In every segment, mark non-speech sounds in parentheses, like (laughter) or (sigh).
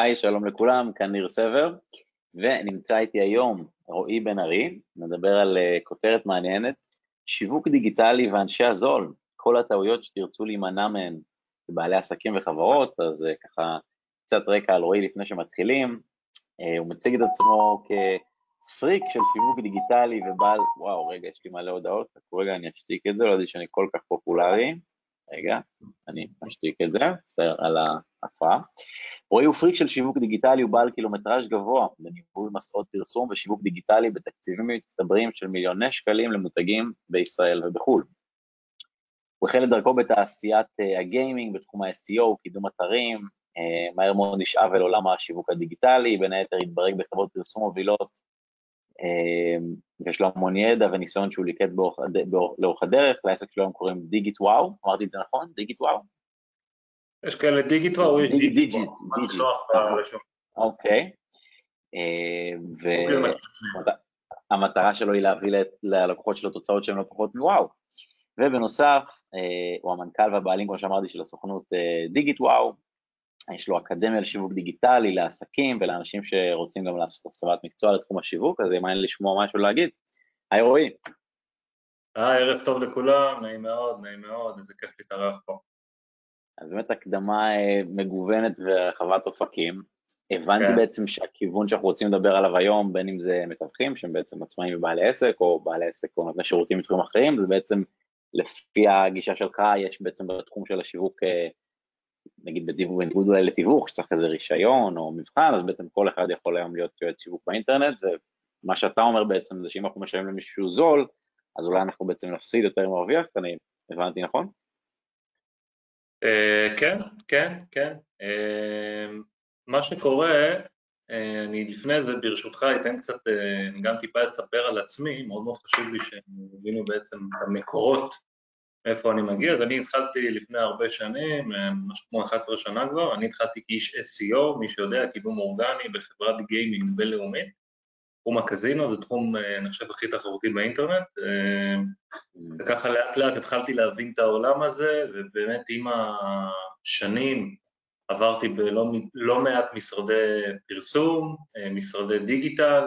היי, שלום לכולם, כאן ניר סבר, ונמצא איתי היום רועי בן ארי, נדבר על uh, כותרת מעניינת, שיווק דיגיטלי ואנשי הזול, כל הטעויות שתרצו להימנע מהן כבעלי עסקים וחברות, אז uh, ככה קצת רקע על רועי לפני שמתחילים, uh, הוא מציג את עצמו כפריק של שיווק דיגיטלי ובעל, וואו, רגע, יש לי מלא הודעות, רגע, אני אשתיק את זה, לא יודעת שאני כל כך פופולרי, רגע, אני אשתיק את זה, על ההפרעה. רועי הוא פריק של שיווק דיגיטלי, הוא בעל קילומטראז' גבוה בניהול מסעות פרסום ושיווק דיגיטלי בתקציבים מצטברים של מיליוני שקלים למותגים בישראל ובחו"ל. הוא החל את דרכו בתעשיית uh, הגיימינג בתחום ה-SEO, קידום אתרים, uh, מהר מאוד נשאב אל עולם השיווק הדיגיטלי, בין היתר התברג בחברות פרסום מובילות, uh, ויש לו המון ידע וניסיון שהוא ליקט לאורך הדרך, לעסק שלו הם קוראים דיגיט וואו, אמרתי את זה נכון? דיגיט וואו? יש כאלה דיגיט וואו, יש דיגיט דיגיט, דיגיט. אוקיי. והמטרה שלו היא להביא ללקוחות שלו תוצאות שהן לא פחות מוואו. ובנוסף, הוא המנכ"ל והבעלים, כמו שאמרתי, של הסוכנות דיגיט וואו. יש לו אקדמיה לשיווק דיגיטלי לעסקים ולאנשים שרוצים גם לעשות הסבת מקצוע לתחום השיווק, אז אם אין לשמוע משהו להגיד. היי רועי. היי, ערב טוב לכולם, נעים מאוד, נעים מאוד, איזה כיף להתארח פה. אז באמת הקדמה מגוונת ורחבת אופקים. הבנתי כן. בעצם שהכיוון שאנחנו רוצים לדבר עליו היום, בין אם זה מתווכים שהם בעצם עצמאים ובעלי עסק, או בעלי עסק או נותני שירותים בתחומים אחרים, זה בעצם לפי הגישה שלך, יש בעצם בתחום של השיווק, נגיד בניגוד אולי לתיווך, שצריך איזה רישיון או מבחן, אז בעצם כל אחד יכול היום להיות יועץ שיווק באינטרנט, ומה שאתה אומר בעצם זה שאם אנחנו משלמים למישהו זול, אז אולי אנחנו בעצם נפסיד יותר מרוויח, אני הבנתי נכון? Uh, כן, כן, כן. Uh, מה שקורה, uh, אני לפני זה ברשותך אתן קצת, אני גם טיפה אספר על עצמי, מאוד מאוד חשוב לי שהם יבינו בעצם את המקורות, מאיפה אני מגיע, אז אני התחלתי לפני הרבה שנים, משהו כמו 11 שנה כבר, אני התחלתי כאיש SEO, מי שיודע, קידום אורגני בחברת גיימינג בינלאומית, תחום הקזינו זה תחום, אני חושב, הכי תחרותי באינטרנט, וככה לאט לאט התחלתי להבין את העולם הזה, ובאמת עם השנים עברתי בלא לא מעט משרדי פרסום, משרדי דיגיטל,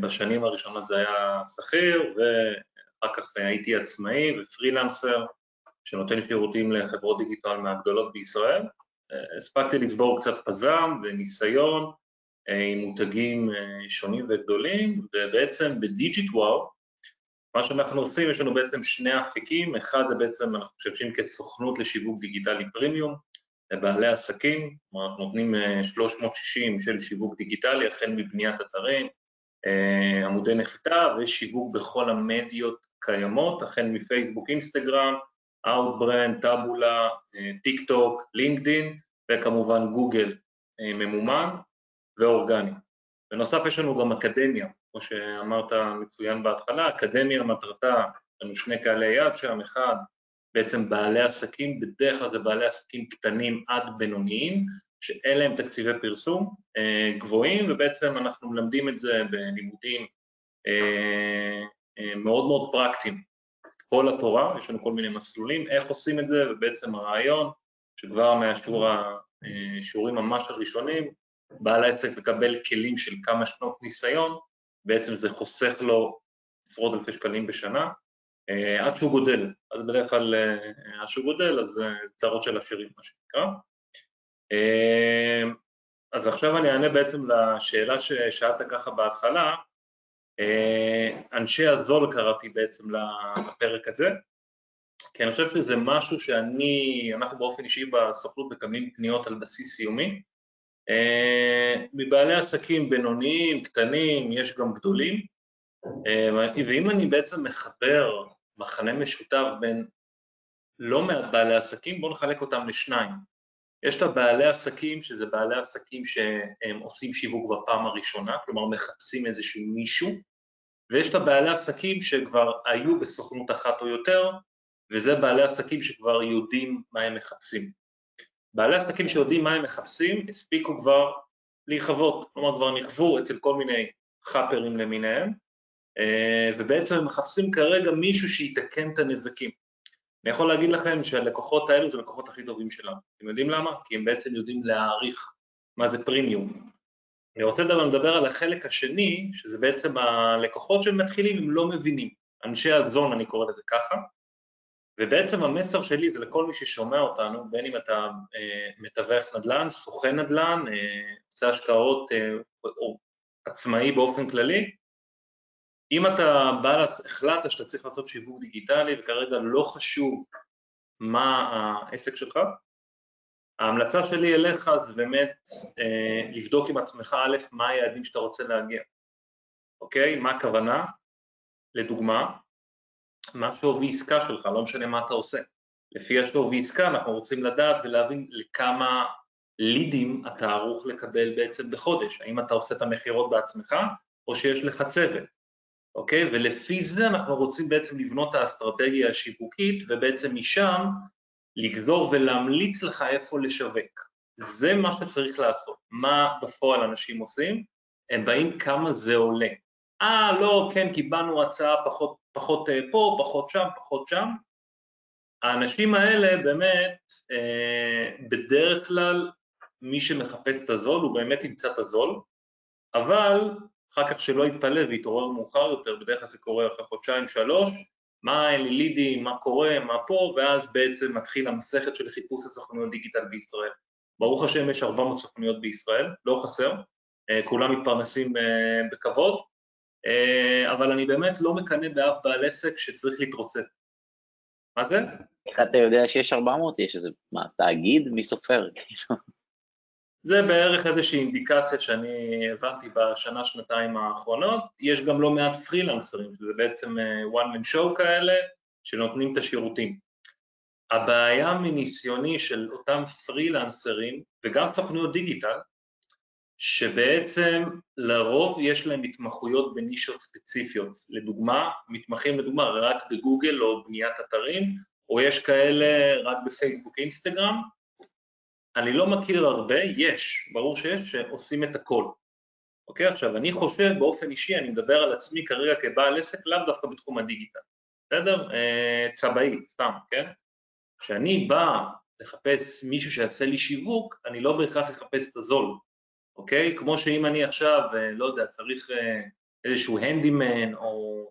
בשנים הראשונות זה היה שכיר, ואחר כך הייתי עצמאי ופרילנסר, שנותן שירותים לחברות דיגיטל מהגדולות בישראל. הספקתי לצבור קצת פזם וניסיון, עם מותגים שונים וגדולים, ובעצם ב Digit Wow, מה שאנחנו עושים, יש לנו בעצם שני אפיקים, אחד זה בעצם, אנחנו משתמשים כסוכנות לשיווק דיגיטלי פרימיום, לבעלי עסקים, כלומר אנחנו נותנים 360 של שיווק דיגיטלי, החל מבניית אתרים, עמודי נחיתה ושיווק בכל המדיות קיימות, החל מפייסבוק, אינסטגרם, Outbrand, טאבולה, טיק טוק, לינקדין וכמובן גוגל ממומן, ואורגני. בנוסף יש לנו גם אקדמיה, כמו שאמרת מצוין בהתחלה, אקדמיה מטרתה, לנו שני קהלי יד שם, אחד בעצם בעלי עסקים, בדרך כלל זה בעלי עסקים קטנים עד בינוניים, שאין להם תקציבי פרסום אה, גבוהים, ובעצם אנחנו מלמדים את זה בלימודים אה, אה, מאוד מאוד פרקטיים. כל התורה, יש לנו כל מיני מסלולים, איך עושים את זה, ובעצם הרעיון, שכבר מהשיעורים ממש הראשונים, בעל העסק מקבל כלים של כמה שנות ניסיון, בעצם זה חוסך לו עשרות אלפי שקלים בשנה, עד שהוא גודל, אז בדרך כלל עד שהוא גודל, אז צרות של עשירים, מה שנקרא. אז עכשיו אני אענה בעצם לשאלה ששאלת ככה בהתחלה, אנשי הזול קראתי בעצם לפרק הזה, כי אני חושב שזה משהו שאני, אנחנו באופן אישי בסוכנות מקבלים פניות על בסיס יומי, מבעלי עסקים בינוניים, קטנים, יש גם גדולים, ואם אני בעצם מחבר מחנה משותף בין לא מעט בעלי עסקים, בואו נחלק אותם לשניים. יש את הבעלי עסקים, שזה בעלי עסקים שהם עושים שיווק בפעם הראשונה, כלומר מחפשים איזשהו מישהו, ויש את הבעלי עסקים שכבר היו בסוכנות אחת או יותר, וזה בעלי עסקים שכבר יודעים מה הם מחפשים. בעלי עסקים שיודעים מה הם מחפשים, הספיקו כבר להיחוות, כלומר כבר נכוו אצל כל מיני חאפרים למיניהם, ובעצם הם מחפשים כרגע מישהו שיתקן את הנזקים. אני יכול להגיד לכם שהלקוחות האלו זה הלקוחות הכי טובים שלנו. אתם יודעים למה? כי הם בעצם יודעים להעריך מה זה פרימיום. אני רוצה לדבר על החלק השני, שזה בעצם הלקוחות שמתחילים, הם לא מבינים. אנשי הזון, אני קורא לזה ככה, ובעצם המסר שלי זה לכל מי ששומע אותנו, בין אם אתה אה, מתווך נדל"ן, סוכן נדל"ן, אה, עושה השקעות אה, או עצמאי באופן כללי, אם אתה בא, החלטת שאתה צריך לעשות שיווק דיגיטלי וכרגע לא חשוב מה העסק שלך, ההמלצה שלי אליך זה באמת אה, לבדוק עם עצמך א', מה היעדים שאתה רוצה להגיע, אוקיי? מה הכוונה? לדוגמה, מה שווי עסקה שלך, לא משנה מה אתה עושה. לפי השווי עסקה אנחנו רוצים לדעת ולהבין לכמה לידים אתה ערוך לקבל בעצם בחודש, האם אתה עושה את המכירות בעצמך או שיש לך צוות, אוקיי? ולפי זה אנחנו רוצים בעצם לבנות את האסטרטגיה השיווקית ובעצם משם לגזור ולהמליץ לך איפה לשווק. זה מה שצריך לעשות. מה בפועל אנשים עושים? הם באים כמה זה עולה. אה, לא, כן, קיבלנו הצעה פחות, פחות אה, פה, פחות שם, פחות שם. האנשים האלה באמת, אה, בדרך כלל מי שמחפש את הזול הוא באמת ימצא את הזול, אבל אחר כך שלא יתפלא ויתעורר מאוחר יותר, בדרך כלל זה קורה אחרי חודשיים, שלוש, מה אין לי לידים, מה קורה, מה פה, ואז בעצם מתחיל המסכת של חיפוש הסוכנויות דיגיטל בישראל. ברוך השם יש 400 סוכנויות בישראל, לא חסר, אה, כולם מתפרנסים בכבוד, אבל אני באמת לא מקנא באף בעל עסק שצריך להתרוצץ. מה זה? איך אתה יודע שיש 400? יש איזה, מה, תאגיד? מי סופר? (laughs) כאילו. זה בערך איזושהי אינדיקציה שאני הבנתי בשנה, שנתיים האחרונות. יש גם לא מעט פרילנסרים, שזה בעצם אה, one man show כאלה, שנותנים את השירותים. הבעיה מניסיוני של אותם פרילנסרים, וגם סוכנויות דיגיטל, שבעצם לרוב יש להם התמחויות בנישות ספציפיות, לדוגמה, מתמחים לדוגמה רק בגוגל או בניית אתרים, או יש כאלה רק בפייסבוק אינסטגרם, אני לא מכיר הרבה, יש, ברור שיש, שעושים את הכל. אוקיי, עכשיו אני חושב באופן אישי, אני מדבר על עצמי כרגע כבעל עסק, לאו דווקא בתחום הדיגיטל, בסדר? אה, צבעי, סתם, כן? כשאני בא לחפש מישהו שיעשה לי שיווק, אני לא בהכרח אחפש את הזול, אוקיי? כמו שאם אני עכשיו, אה, לא יודע, צריך אה, איזשהו הנדימן או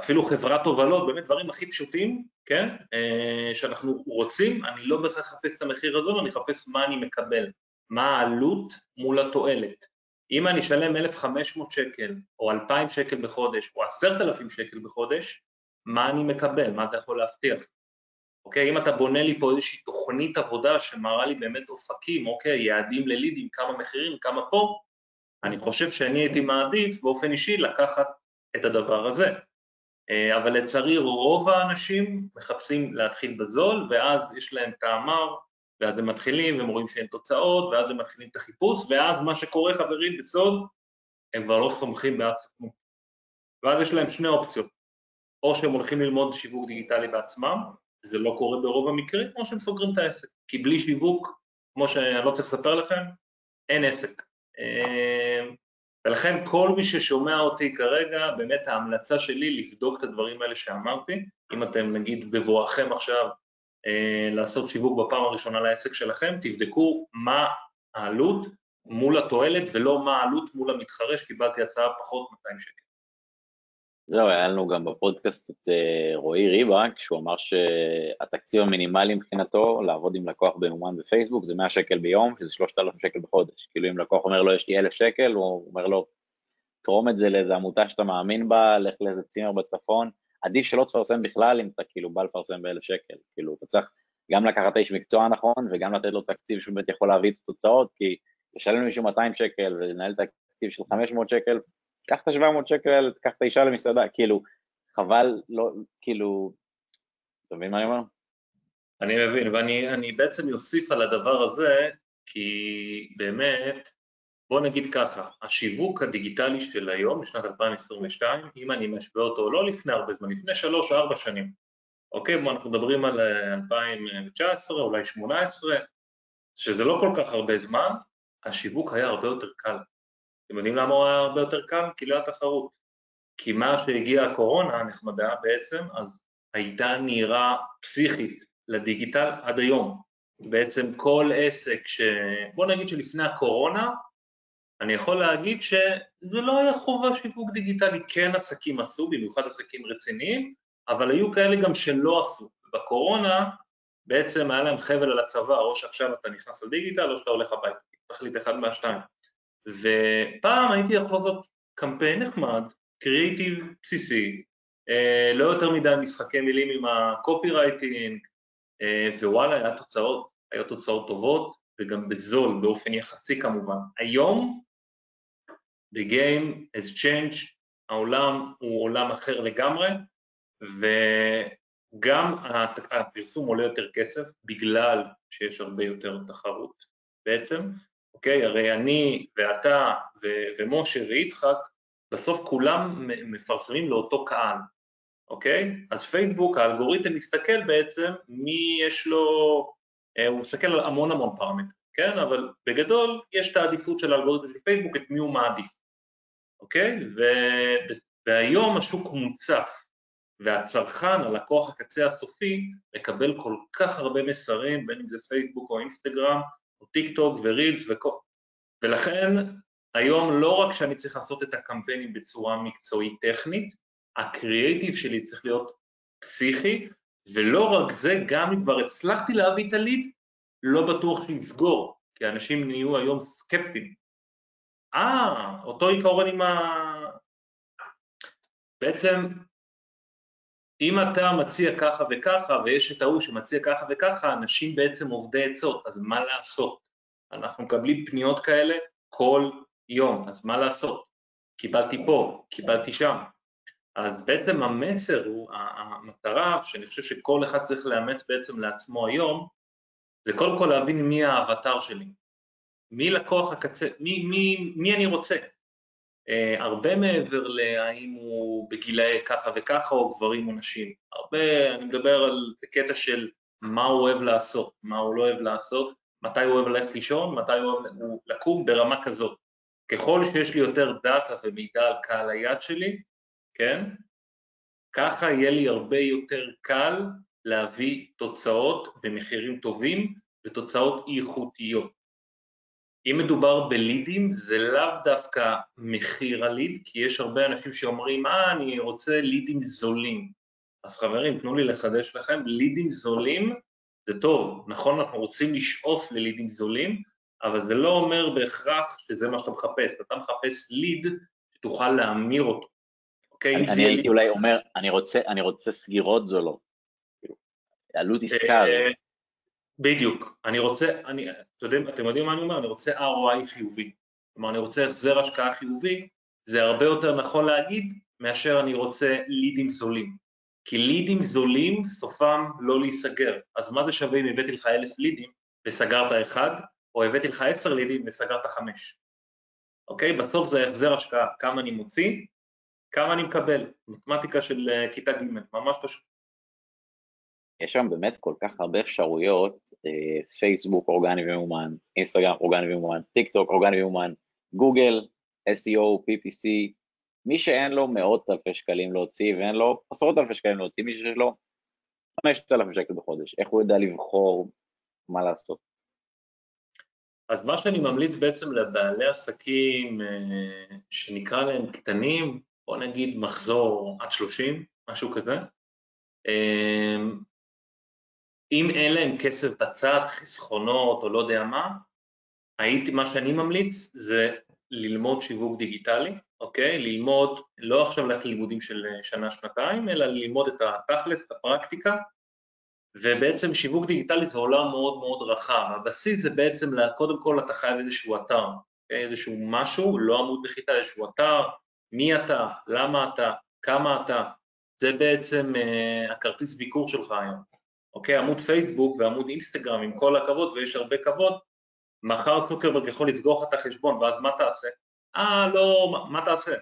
אפילו חברת הובלות, באמת דברים הכי פשוטים, כן? אה, שאנחנו רוצים, אני לא בהכרח אחפש את המחיר הזול, אני אחפש מה אני מקבל, מה העלות מול התועלת. אם אני אשלם 1,500 שקל או 2,000 שקל בחודש או 10,000 שקל בחודש, מה אני מקבל, מה אתה יכול להבטיח? אוקיי, אם אתה בונה לי פה איזושהי תוכנית עבודה שמראה לי באמת אופקים, אוקיי, יעדים ללידים, כמה מחירים, כמה פה, אני חושב שאני הייתי מעדיף באופן אישי לקחת את הדבר הזה. אה, אבל לצערי רוב האנשים מחפשים להתחיל בזול, ואז יש להם טעמר, ואז הם מתחילים, והם רואים שאין תוצאות, ואז הם מתחילים את החיפוש, ואז מה שקורה, חברים, בסוד, הם כבר לא סומכים באף סוכנות. ואז יש להם שני אופציות, או שהם הולכים ללמוד שיווק דיגיטלי בעצמם, זה לא קורה ברוב המקרים, או שהם סוגרים את העסק. כי בלי שיווק, כמו שאני לא צריך לספר לכם, אין עסק. אה, ולכן כל מי ששומע אותי כרגע, באמת ההמלצה שלי לבדוק את הדברים האלה שאמרתי, אם אתם נגיד בבואכם עכשיו אה, לעשות שיווק בפעם הראשונה לעסק שלכם, תבדקו מה העלות מול התועלת ולא מה העלות מול המתחרה שקיבלתי הצעה פחות 200 שקל. זהו, היה לנו גם בפודקאסט את אה, רועי ריבק, שהוא אמר שהתקציב המינימלי מבחינתו לעבוד עם לקוח במומן בפייסבוק זה 100 שקל ביום, שזה 3,000 שקל בחודש. כאילו אם לקוח אומר לו יש לי 1,000 שקל, הוא אומר לו, תרום את זה לאיזה עמותה שאתה מאמין בה, לך לאיזה צימר בצפון, עדיף שלא תפרסם בכלל אם אתה כאילו בא לפרסם ב-1,000 שקל. כאילו, אתה צריך גם לקחת איש מקצוע נכון וגם לתת לו תקציב שהוא באמת יכול להביא את התוצאות, כי לשלם למישהו 200 שקל ולנהל את התקציב של 500 שקל, קח את ה-700 שקל, קח את האישה למסעדה, כאילו, חבל, לא, כאילו, אתה מבין מה אני אומר? אני מבין, ואני בעצם אוסיף על הדבר הזה, כי באמת, בוא נגיד ככה, השיווק הדיגיטלי של היום, בשנת 2022, אם אני משווה אותו לא לפני הרבה זמן, לפני 3-4 שנים, אוקיי, בוא אנחנו מדברים על 2019, אה, אולי 2018, שזה לא כל כך הרבה זמן, השיווק היה הרבה יותר קל. אתם יודעים למה הוא היה הרבה יותר קל? כי לא היה תחרות. כי מה שהגיעה הקורונה הנחמדה בעצם, אז הייתה נהירה פסיכית לדיגיטל עד היום. בעצם כל עסק ש... בוא נגיד שלפני הקורונה, אני יכול להגיד שזה לא היה חובה שיווק דיגיטלי, כן עסקים עשו, במיוחד עסקים רציניים, אבל היו כאלה גם שלא עשו. בקורונה בעצם היה להם חבל על הצבא, או שעכשיו אתה נכנס לדיגיטל או שאתה הולך הביתה, תחליט אחד מהשתיים. ופעם הייתי יכול לעשות קמפיין נחמד, קריאיטיב בסיסי, אה, לא יותר מדי משחקי מילים עם הקופי רייטינג, אה, ווואלה, היה תוצאות, היו תוצאות טובות, וגם בזול, באופן יחסי כמובן. היום, the game has changed, העולם הוא עולם אחר לגמרי, וגם הפרסום עולה יותר כסף בגלל שיש הרבה יותר תחרות בעצם, אוקיי? הרי אני ואתה ו- ומשה ויצחק, בסוף כולם מפרסמים לאותו קהל, אוקיי? אז פייסבוק, האלגוריתם מסתכל בעצם מי יש לו, אה, הוא מסתכל על המון המון פרמטרים, כן? אבל בגדול יש את העדיפות של האלגוריתם של פייסבוק, את מי הוא מעדיף, אוקיי? ו- והיום השוק מוצף, והצרכן, הלקוח הקצה הסופי, מקבל כל כך הרבה מסרים, בין אם זה פייסבוק או אינסטגרם, או טיק טוק ורילס וכל... ולכן היום לא רק שאני צריך לעשות את הקמפיינים בצורה מקצועית טכנית, הקריאייטיב שלי צריך להיות פסיכי, ולא רק זה, גם אם כבר הצלחתי להביא את הליד, לא בטוח שיסגור, כי אנשים נהיו היום סקפטיים. אה, אותו עיקרון עם ה... בעצם, אם אתה מציע ככה וככה, ויש את ההוא שמציע ככה וככה, אנשים בעצם עובדי עצות, אז מה לעשות? אנחנו מקבלים פניות כאלה כל יום, אז מה לעשות? קיבלתי פה, קיבלתי שם. אז בעצם המסר הוא, המטרה שאני חושב שכל אחד צריך לאמץ בעצם לעצמו היום, זה קודם כל להבין מי האבטר שלי, מי לקוח הקצה, מי, מי, מי אני רוצה. Uh, הרבה מעבר להאם הוא בגילאי ככה וככה או גברים או נשים. הרבה, אני מדבר על קטע של מה הוא אוהב לעשות, מה הוא לא אוהב לעשות, מתי הוא אוהב ללכת לישון, מתי הוא אוהב לקום ברמה כזאת. ככל שיש לי יותר דאטה ומידע על קהל היד שלי, כן? ככה יהיה לי הרבה יותר קל להביא תוצאות במחירים טובים ותוצאות איכותיות. אם מדובר בלידים, זה לאו דווקא מחיר הליד, כי יש הרבה אנשים שאומרים, אה, אני רוצה לידים זולים. אז חברים, תנו לי לחדש לכם, לידים זולים זה טוב, נכון, אנחנו רוצים לשאוף ללידים זולים, אבל זה לא אומר בהכרח שזה מה שאתה מחפש, אתה מחפש ליד שתוכל להמיר אותו. אוקיי? אני, אני הייתי לי... אולי אומר, אני רוצה, אני רוצה סגירות זולות. כאילו, עלות עסקה. בדיוק. אני רוצה, אני, אתם אתם יודעים מה אני אומר? אני רוצה ROI חיובי. כלומר, אני רוצה החזר השקעה חיובי, זה הרבה יותר נכון להגיד מאשר אני רוצה לידים זולים. כי לידים זולים, סופם לא להיסגר. אז מה זה שווה אם הבאתי לך אלף לידים וסגרת אחד, או הבאתי לך עשר לידים וסגרת חמש. אוקיי? בסוף זה החזר השקעה, כמה אני מוציא כמה אני מקבל, מתמטיקה של אה, כיתה ג', ממש פשוט. יש שם באמת כל כך הרבה אפשרויות, אה, פייסבוק אורגני וממומן, אינסטגרם אורגני וממומן, טיק טוק אורגני וממומן, גוגל, SEO, PPC, מי שאין לו מאות אלפי שקלים להוציא ואין לו עשרות אלפי שקלים להוציא, מי שיש לו חמשת אלפים שקל בחודש, איך הוא יודע לבחור מה לעשות? אז מה שאני ממליץ בעצם לבעלי עסקים אה, שנקרא להם קטנים, בוא נגיד מחזור עד 30, משהו כזה. אם אין להם כסף בצד, חסכונות או לא יודע מה, הייתי, מה שאני ממליץ זה ללמוד שיווק דיגיטלי, אוקיי? ללמוד, לא עכשיו ללכת ללימודים של שנה-שנתיים, אלא ללמוד את התכלס, את הפרקטיקה, ובעצם שיווק דיגיטלי זה עולם מאוד מאוד רחב. הבסיס זה בעצם, קודם כל אתה חייב איזשהו אתר, אוקיי? איזשהו משהו, לא עמוד נחיתה, איזשהו אתר, מי אתה, למה אתה, כמה אתה, זה בעצם uh, הכרטיס ביקור שלך היום. אוקיי, עמוד פייסבוק ועמוד אינסטגרם, עם כל הכבוד, ויש הרבה כבוד, מחר צוקרברג יכול לסגור לך את החשבון, ואז מה תעשה? אה, לא, מה, מה תעשה?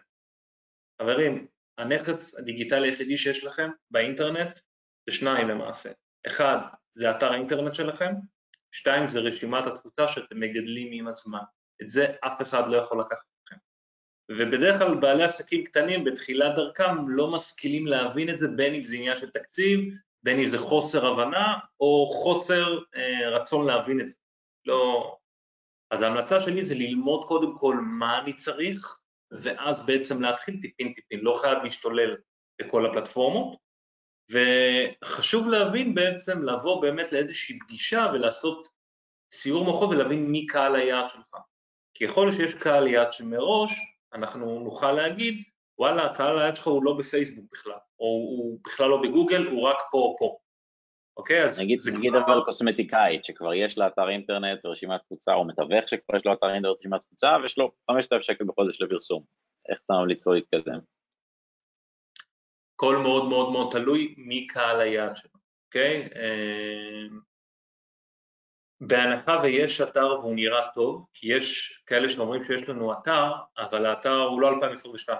חברים, הנכס הדיגיטלי היחידי שיש לכם באינטרנט זה שניים למעשה. אחד, זה אתר האינטרנט שלכם, שתיים, זה רשימת התפוצה שאתם מגדלים עם הזמן. את זה אף אחד לא יכול לקחת ובדרך כלל בעלי עסקים קטנים בתחילת דרכם לא משכילים להבין את זה בין אם זה עניין של תקציב, בין אם זה חוסר הבנה או חוסר אה, רצון להבין את זה. לא... אז ההמלצה שלי זה ללמוד קודם כל מה אני צריך, ואז בעצם להתחיל טיפין טיפין, לא חייב להשתולל בכל הפלטפורמות, וחשוב להבין בעצם, לבוא באמת לאיזושהי פגישה ולעשות סיור מוחות ולהבין מי קהל היעד שלך. כי יכול להיות שיש קהל יעד שמראש אנחנו נוכל להגיד, וואלה, קהל היעד שלך הוא לא בפייסבוק בכלל, או הוא בכלל לא בגוגל, הוא רק פה או פה. אוקיי, אז נגיד, זה נגיד כבר... אבל קוסמטיקאית, שכבר יש לה אתר אינטרנט ורשימת תפוצה, או מתווך שכבר יש לו אתר אינטרנט ורשימת תפוצה, ויש לו 5,000 שקל בחודש לפרסום. איך אתה ממליץ לו להתקדם? הכל מאוד מאוד מאוד תלוי מי קהל היעד שלו, אוקיי? אה, בהנחה ויש אתר והוא נראה טוב, כי יש כאלה שאומרים שיש לנו אתר, אבל האתר הוא לא 2022,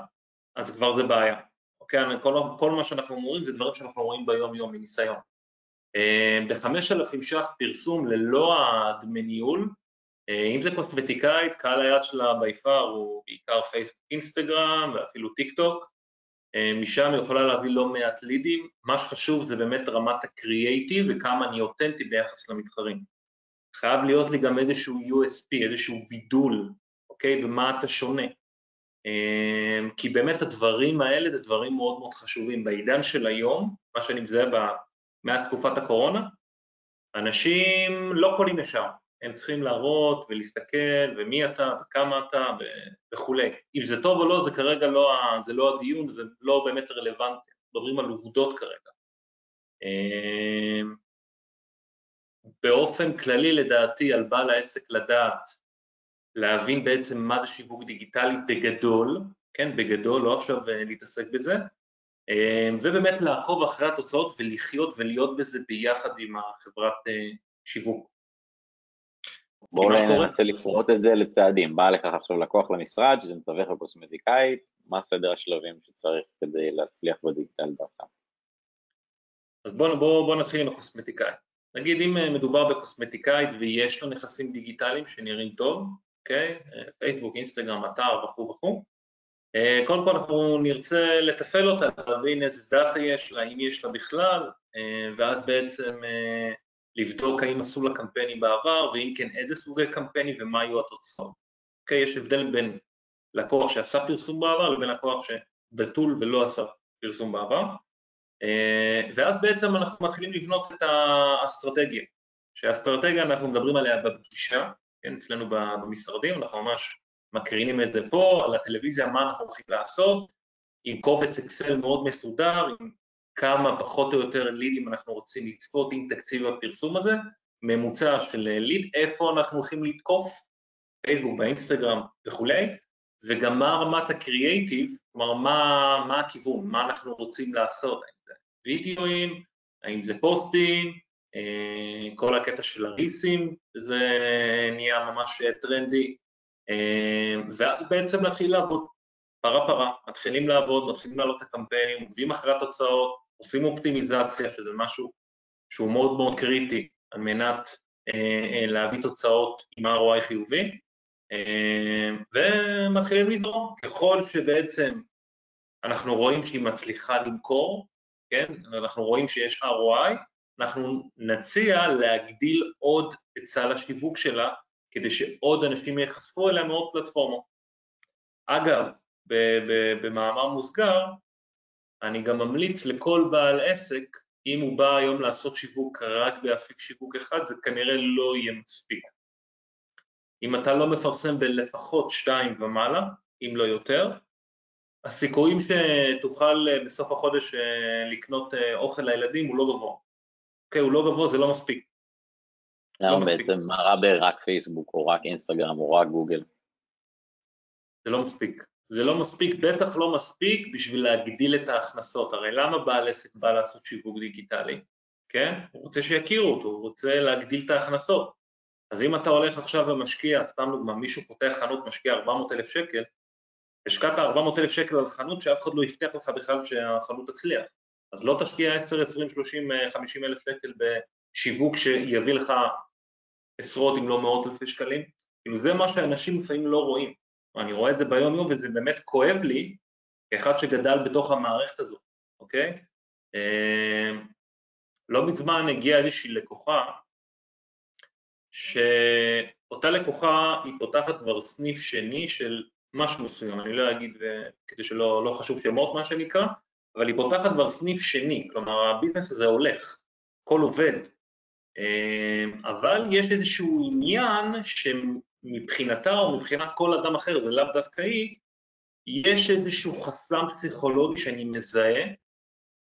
אז כבר זה בעיה. אוקיי, כל, כל מה שאנחנו אומרים זה דברים שאנחנו רואים ביום-יום מניסיון. אה, ב-5,000 ש"ח פרסום ללא הדמי ניהול, אה, אם זה קוסמטיקאית, קהל היעד שלה ביפר הוא בעיקר פייסבוק, אינסטגרם ואפילו טיק טוק, אה, משם היא יכולה להביא לא מעט לידים, מה שחשוב זה באמת רמת הקריאייטיב וכמה אני אותנטי ביחס למתחרים. חייב להיות לי גם איזשהו USP, איזשהו בידול, אוקיי? במה אתה שונה. אמ, כי באמת הדברים האלה זה דברים מאוד מאוד חשובים. בעידן של היום, מה שאני מזהה מאז תקופת הקורונה, אנשים לא קונים ישר, הם צריכים להראות ולהסתכל ומי אתה וכמה אתה וכולי. אם זה טוב או לא, זה כרגע לא, זה לא הדיון, זה לא באמת רלוונטי, מדברים על עובדות כרגע. אמ, באופן כללי לדעתי על בעל העסק לדעת, להבין בעצם מה זה שיווק דיגיטלי בגדול, כן, בגדול, לא עכשיו אה, להתעסק בזה, אה, ובאמת לעקוב אחרי התוצאות ולחיות ולהיות בזה ביחד עם החברת אה, שיווק. בואו ננסה לפרוט את זה לצעדים. בא לך עכשיו לקוח למשרד, שזה מתווך לקוסמטיקאית, מה סדר השלבים שצריך כדי להצליח בדיגיטל דווקא? אז בואו בוא, בוא נתחיל עם הקוסמטיקאית. נגיד אם מדובר בקוסמטיקאית ויש לו נכסים דיגיטליים שנראים טוב, אוקיי? אה, פייסבוק, אינסטגרם, אתר וכו' וכו', אה, קודם כל אנחנו נרצה לתפעל אותה, להבין איזה דאטה יש לה, אם יש לה בכלל, ואז בעצם לבדוק האם עשו לה קמפיינים בעבר, ואם כן איזה סוגי קמפיינים ומה היו התוצאות. אוקיי? יש הבדל בין לקוח שעשה פרסום בעבר לבין לקוח שבתול ולא עשה פרסום בעבר. אה, ואז בעצם אנחנו מתחילים לבנות את האסטרטגיה, שהאסטרטגיה אנחנו מדברים עליה בפגישה, כן, אצלנו במשרדים, אנחנו ממש מקרינים את זה פה, על הטלוויזיה, מה אנחנו הולכים לעשות, עם קובץ אקסל מאוד מסודר, עם כמה פחות או יותר לידים אנחנו רוצים לצפות עם תקציב הפרסום הזה, ממוצע של ליד, איפה אנחנו הולכים לתקוף, פייסבוק, באינסטגרם וכולי, וגם מה רמת הקריאייטיב, כלומר מה, מה הכיוון, מה אנחנו רוצים לעשות, וידאוים, האם זה פוסטים, אה, כל הקטע של הריסים, זה נהיה ממש טרנדי, אה, ואז בעצם להתחיל לעבוד, פרה פרה, מתחילים לעבוד, מתחילים לעלות את הקמפיינים, עובדים אחרי התוצאות, עושים אופטימיזציה, שזה משהו שהוא מאוד מאוד קריטי על מנת אה, להביא תוצאות עם ROI חיובי, ומתחילים לזרום, ככל שבעצם אנחנו רואים שהיא מצליחה למכור, כן? אנחנו רואים שיש ROI, אנחנו נציע להגדיל עוד את סל השיווק שלה, כדי שעוד אנשים ייחשפו אליה מעוד פלטפורמות. אגב, במאמר מוסגר, אני גם ממליץ לכל בעל עסק, אם הוא בא היום לעשות שיווק רק באפיק שיווק אחד, זה כנראה לא יהיה מספיק. אם אתה לא מפרסם בלפחות שתיים ומעלה, אם לא יותר, הסיכויים שתוכל בסוף החודש אה, לקנות אה, אוכל לילדים הוא לא גבוה. אוקיי, הוא לא גבוה, זה לא מספיק. למה לא בעצם, מה רע ברק פייסבוק, או רק אינסטגרם, או רק גוגל? זה לא מספיק. זה לא מספיק, בטח לא מספיק בשביל להגדיל את ההכנסות. הרי למה בעל עסק בא לעשות שיווק דיגיטלי? כן? הוא רוצה שיכירו אותו, הוא רוצה להגדיל את ההכנסות. אז אם אתה הולך עכשיו ומשקיע, סתם דוגמא, מישהו פותח חנות, משקיע 400 אלף שקל, השקעת 400 אלף שקל על חנות שאף אחד לא הבטיח לך בכלל שהחנות תצליח. אז לא תשקיע 10, 20, 30, 50 אלף שקל בשיווק שיביא לך עשרות אם לא מאות אלפי שקלים. כאילו זה מה שאנשים לפעמים לא רואים. אני רואה את זה ביום יום וזה באמת כואב לי כאחד שגדל בתוך המערכת הזאת, אוקיי? אמ, לא מזמן הגיעה איזושהי לקוחה, שאותה לקוחה היא פותחת כבר סניף שני של משהו מסוים, אני לא אגיד כדי שלא לא חשוב שמות מה שנקרא, אבל היא פותחת כבר סניף שני, כלומר הביזנס הזה הולך, הכל עובד, אמ, אבל יש איזשהו עניין שמבחינתה או מבחינת כל אדם אחר, זה לאו דווקא היא, יש איזשהו חסם פסיכולוגי שאני מזהה,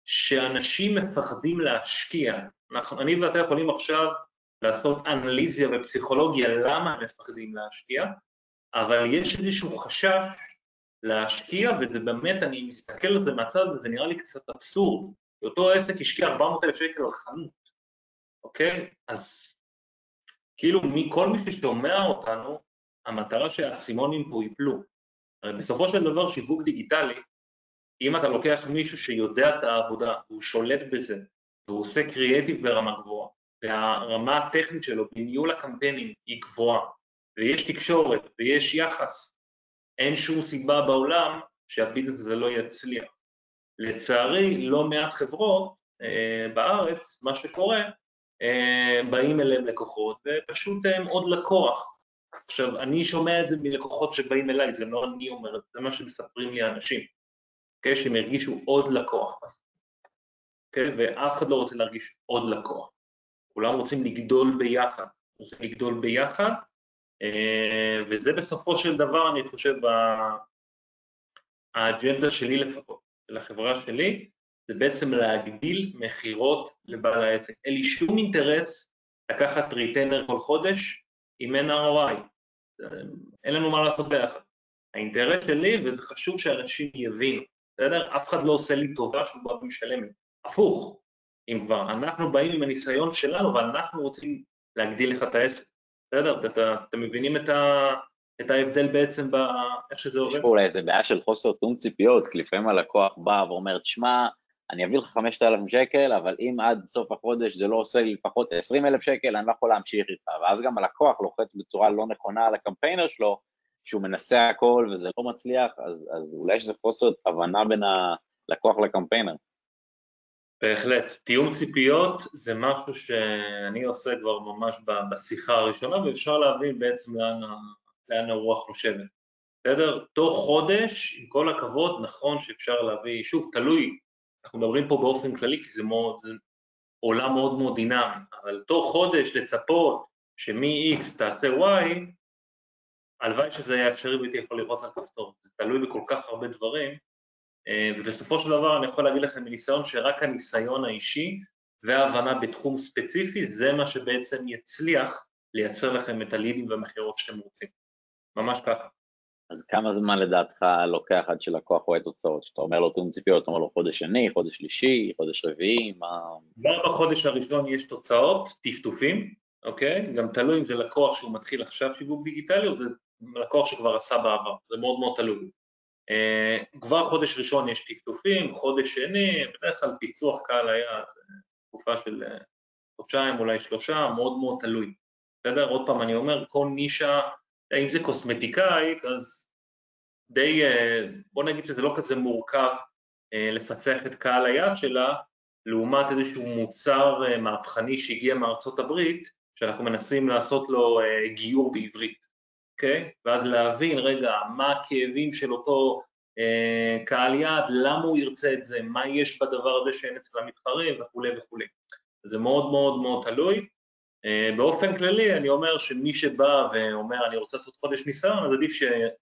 שאנשים מפחדים להשקיע. אנחנו, אני ואתה יכולים עכשיו לעשות אנליזיה ופסיכולוגיה למה הם מפחדים להשקיע, אבל יש איזשהו חשש להשקיע, וזה באמת, אני מסתכל על זה מהצד, וזה נראה לי קצת אבסורד. אותו עסק השקיע 400 אלף שקל על חנות, אוקיי? אז כאילו כל מי ששומע אותנו, המטרה שהאסימונים פה ייפלו. הרי בסופו של דבר שיווק דיגיטלי, אם אתה לוקח מישהו שיודע את העבודה, והוא שולט בזה, והוא עושה קריאייטיב ברמה גבוהה, והרמה הטכנית שלו בניהול הקמפיינים היא גבוהה, ויש תקשורת ויש יחס, אין שום סיבה בעולם שהביזנס הזה לא יצליח. לצערי, לא מעט חברות אה, בארץ, מה שקורה, אה, באים אליהם לקוחות, ופשוט הם עוד לקוח. עכשיו, אני שומע את זה מלקוחות שבאים אליי, זה לא אני אומר את זה, זה מה שמספרים לי האנשים, אוקיי? שהם הרגישו עוד לקוח. אוקיי? ואף אחד לא רוצה להרגיש עוד לקוח. כולם רוצים לגדול ביחד, רוצים לגדול ביחד, וזה בסופו של דבר, אני חושב, האג'נדה שלי לפחות, של החברה שלי, זה בעצם להגדיל מכירות לבעל העסק. אין לי שום אינטרס לקחת retainer כל חודש אם אין ROI. אין לנו מה לעשות ביחד. האינטרס שלי, וזה חשוב שאנשים יבינו, בסדר? אף אחד לא עושה לי טובה שהוא בא ומשלם לי. הפוך, אם כבר אנחנו באים עם הניסיון שלנו ואנחנו רוצים להגדיל לך את העסק, בסדר? אתם מבינים את, ה, את ההבדל בעצם באיך שזה עובד? יש פה אולי איזה בעיה של חוסר תאום ציפיות, כי לפעמים הלקוח בא ואומר, תשמע, אני אביא לך 5,000 שקל, אבל אם עד סוף החודש זה לא עושה לי לפחות 20,000 שקל, אני לא יכול להמשיך איתך. ואז גם הלקוח לוחץ בצורה לא נכונה על הקמפיינר שלו, שהוא מנסה הכל וזה לא מצליח, אז, אז אולי יש איזה חוסר הבנה בין הלקוח לקמפיינר. בהחלט. תיאום ציפיות זה משהו שאני עושה כבר ממש בשיחה הראשונה, ואפשר להבין בעצם לאן, לאן הרוח נושבת. בסדר? תוך חודש, עם כל הכבוד, נכון שאפשר להביא, שוב, תלוי, אנחנו מדברים פה באופן כללי, כי זה, מאוד, זה עולם מאוד מאוד דינמי, אבל תוך חודש לצפות שמ-X תעשה Y, הלוואי שזה היה אפשרי והייתי יכול לראות על כפתור, זה תלוי בכל כך הרבה דברים, ובסופו של דבר אני יכול להגיד לכם מניסיון שרק הניסיון האישי וההבנה בתחום ספציפי זה מה שבעצם יצליח לייצר לכם את הלידים והמכירות שאתם רוצים, ממש ככה. אז כמה זמן לדעתך לוקח עד שלקוח רואה תוצאות? שאתה אומר לו תאום ציפיות, אתה אומר לו חודש שני, חודש שלישי, חודש רביעי, מה... כבר בחודש הראשון יש תוצאות, טפטופים, אוקיי? גם תלוי אם זה לקוח שהוא מתחיל עכשיו שיווק דיגיטלי או זה לקוח שכבר עשה בעבר, זה מאוד מאוד תלוי. אה, כבר חודש ראשון יש טפטופים, חודש שני, בדרך כלל פיצוח קהל היעד, זה תקופה של אה, חודשיים, אולי שלושה, מאוד מאוד תלוי. בסדר? עוד פעם אני אומר, כל נישה, אם זה קוסמטיקאית, אז די, אה, בוא נגיד שזה לא כזה מורכב לפצח את קהל היעד שלה, לעומת איזשהו מוצר מהפכני שהגיע מארצות הברית, שאנחנו מנסים לעשות לו גיור בעברית. אוקיי? ואז להבין, רגע, מה הכאבים של אותו אה, קהל יעד, למה הוא ירצה את זה, מה יש בדבר הזה שאין אצל המתחרים וכולי וכולי. זה מאוד מאוד מאוד תלוי. אה, באופן כללי אני אומר שמי שבא ואומר אני רוצה לעשות חודש ניסיון, אז עדיף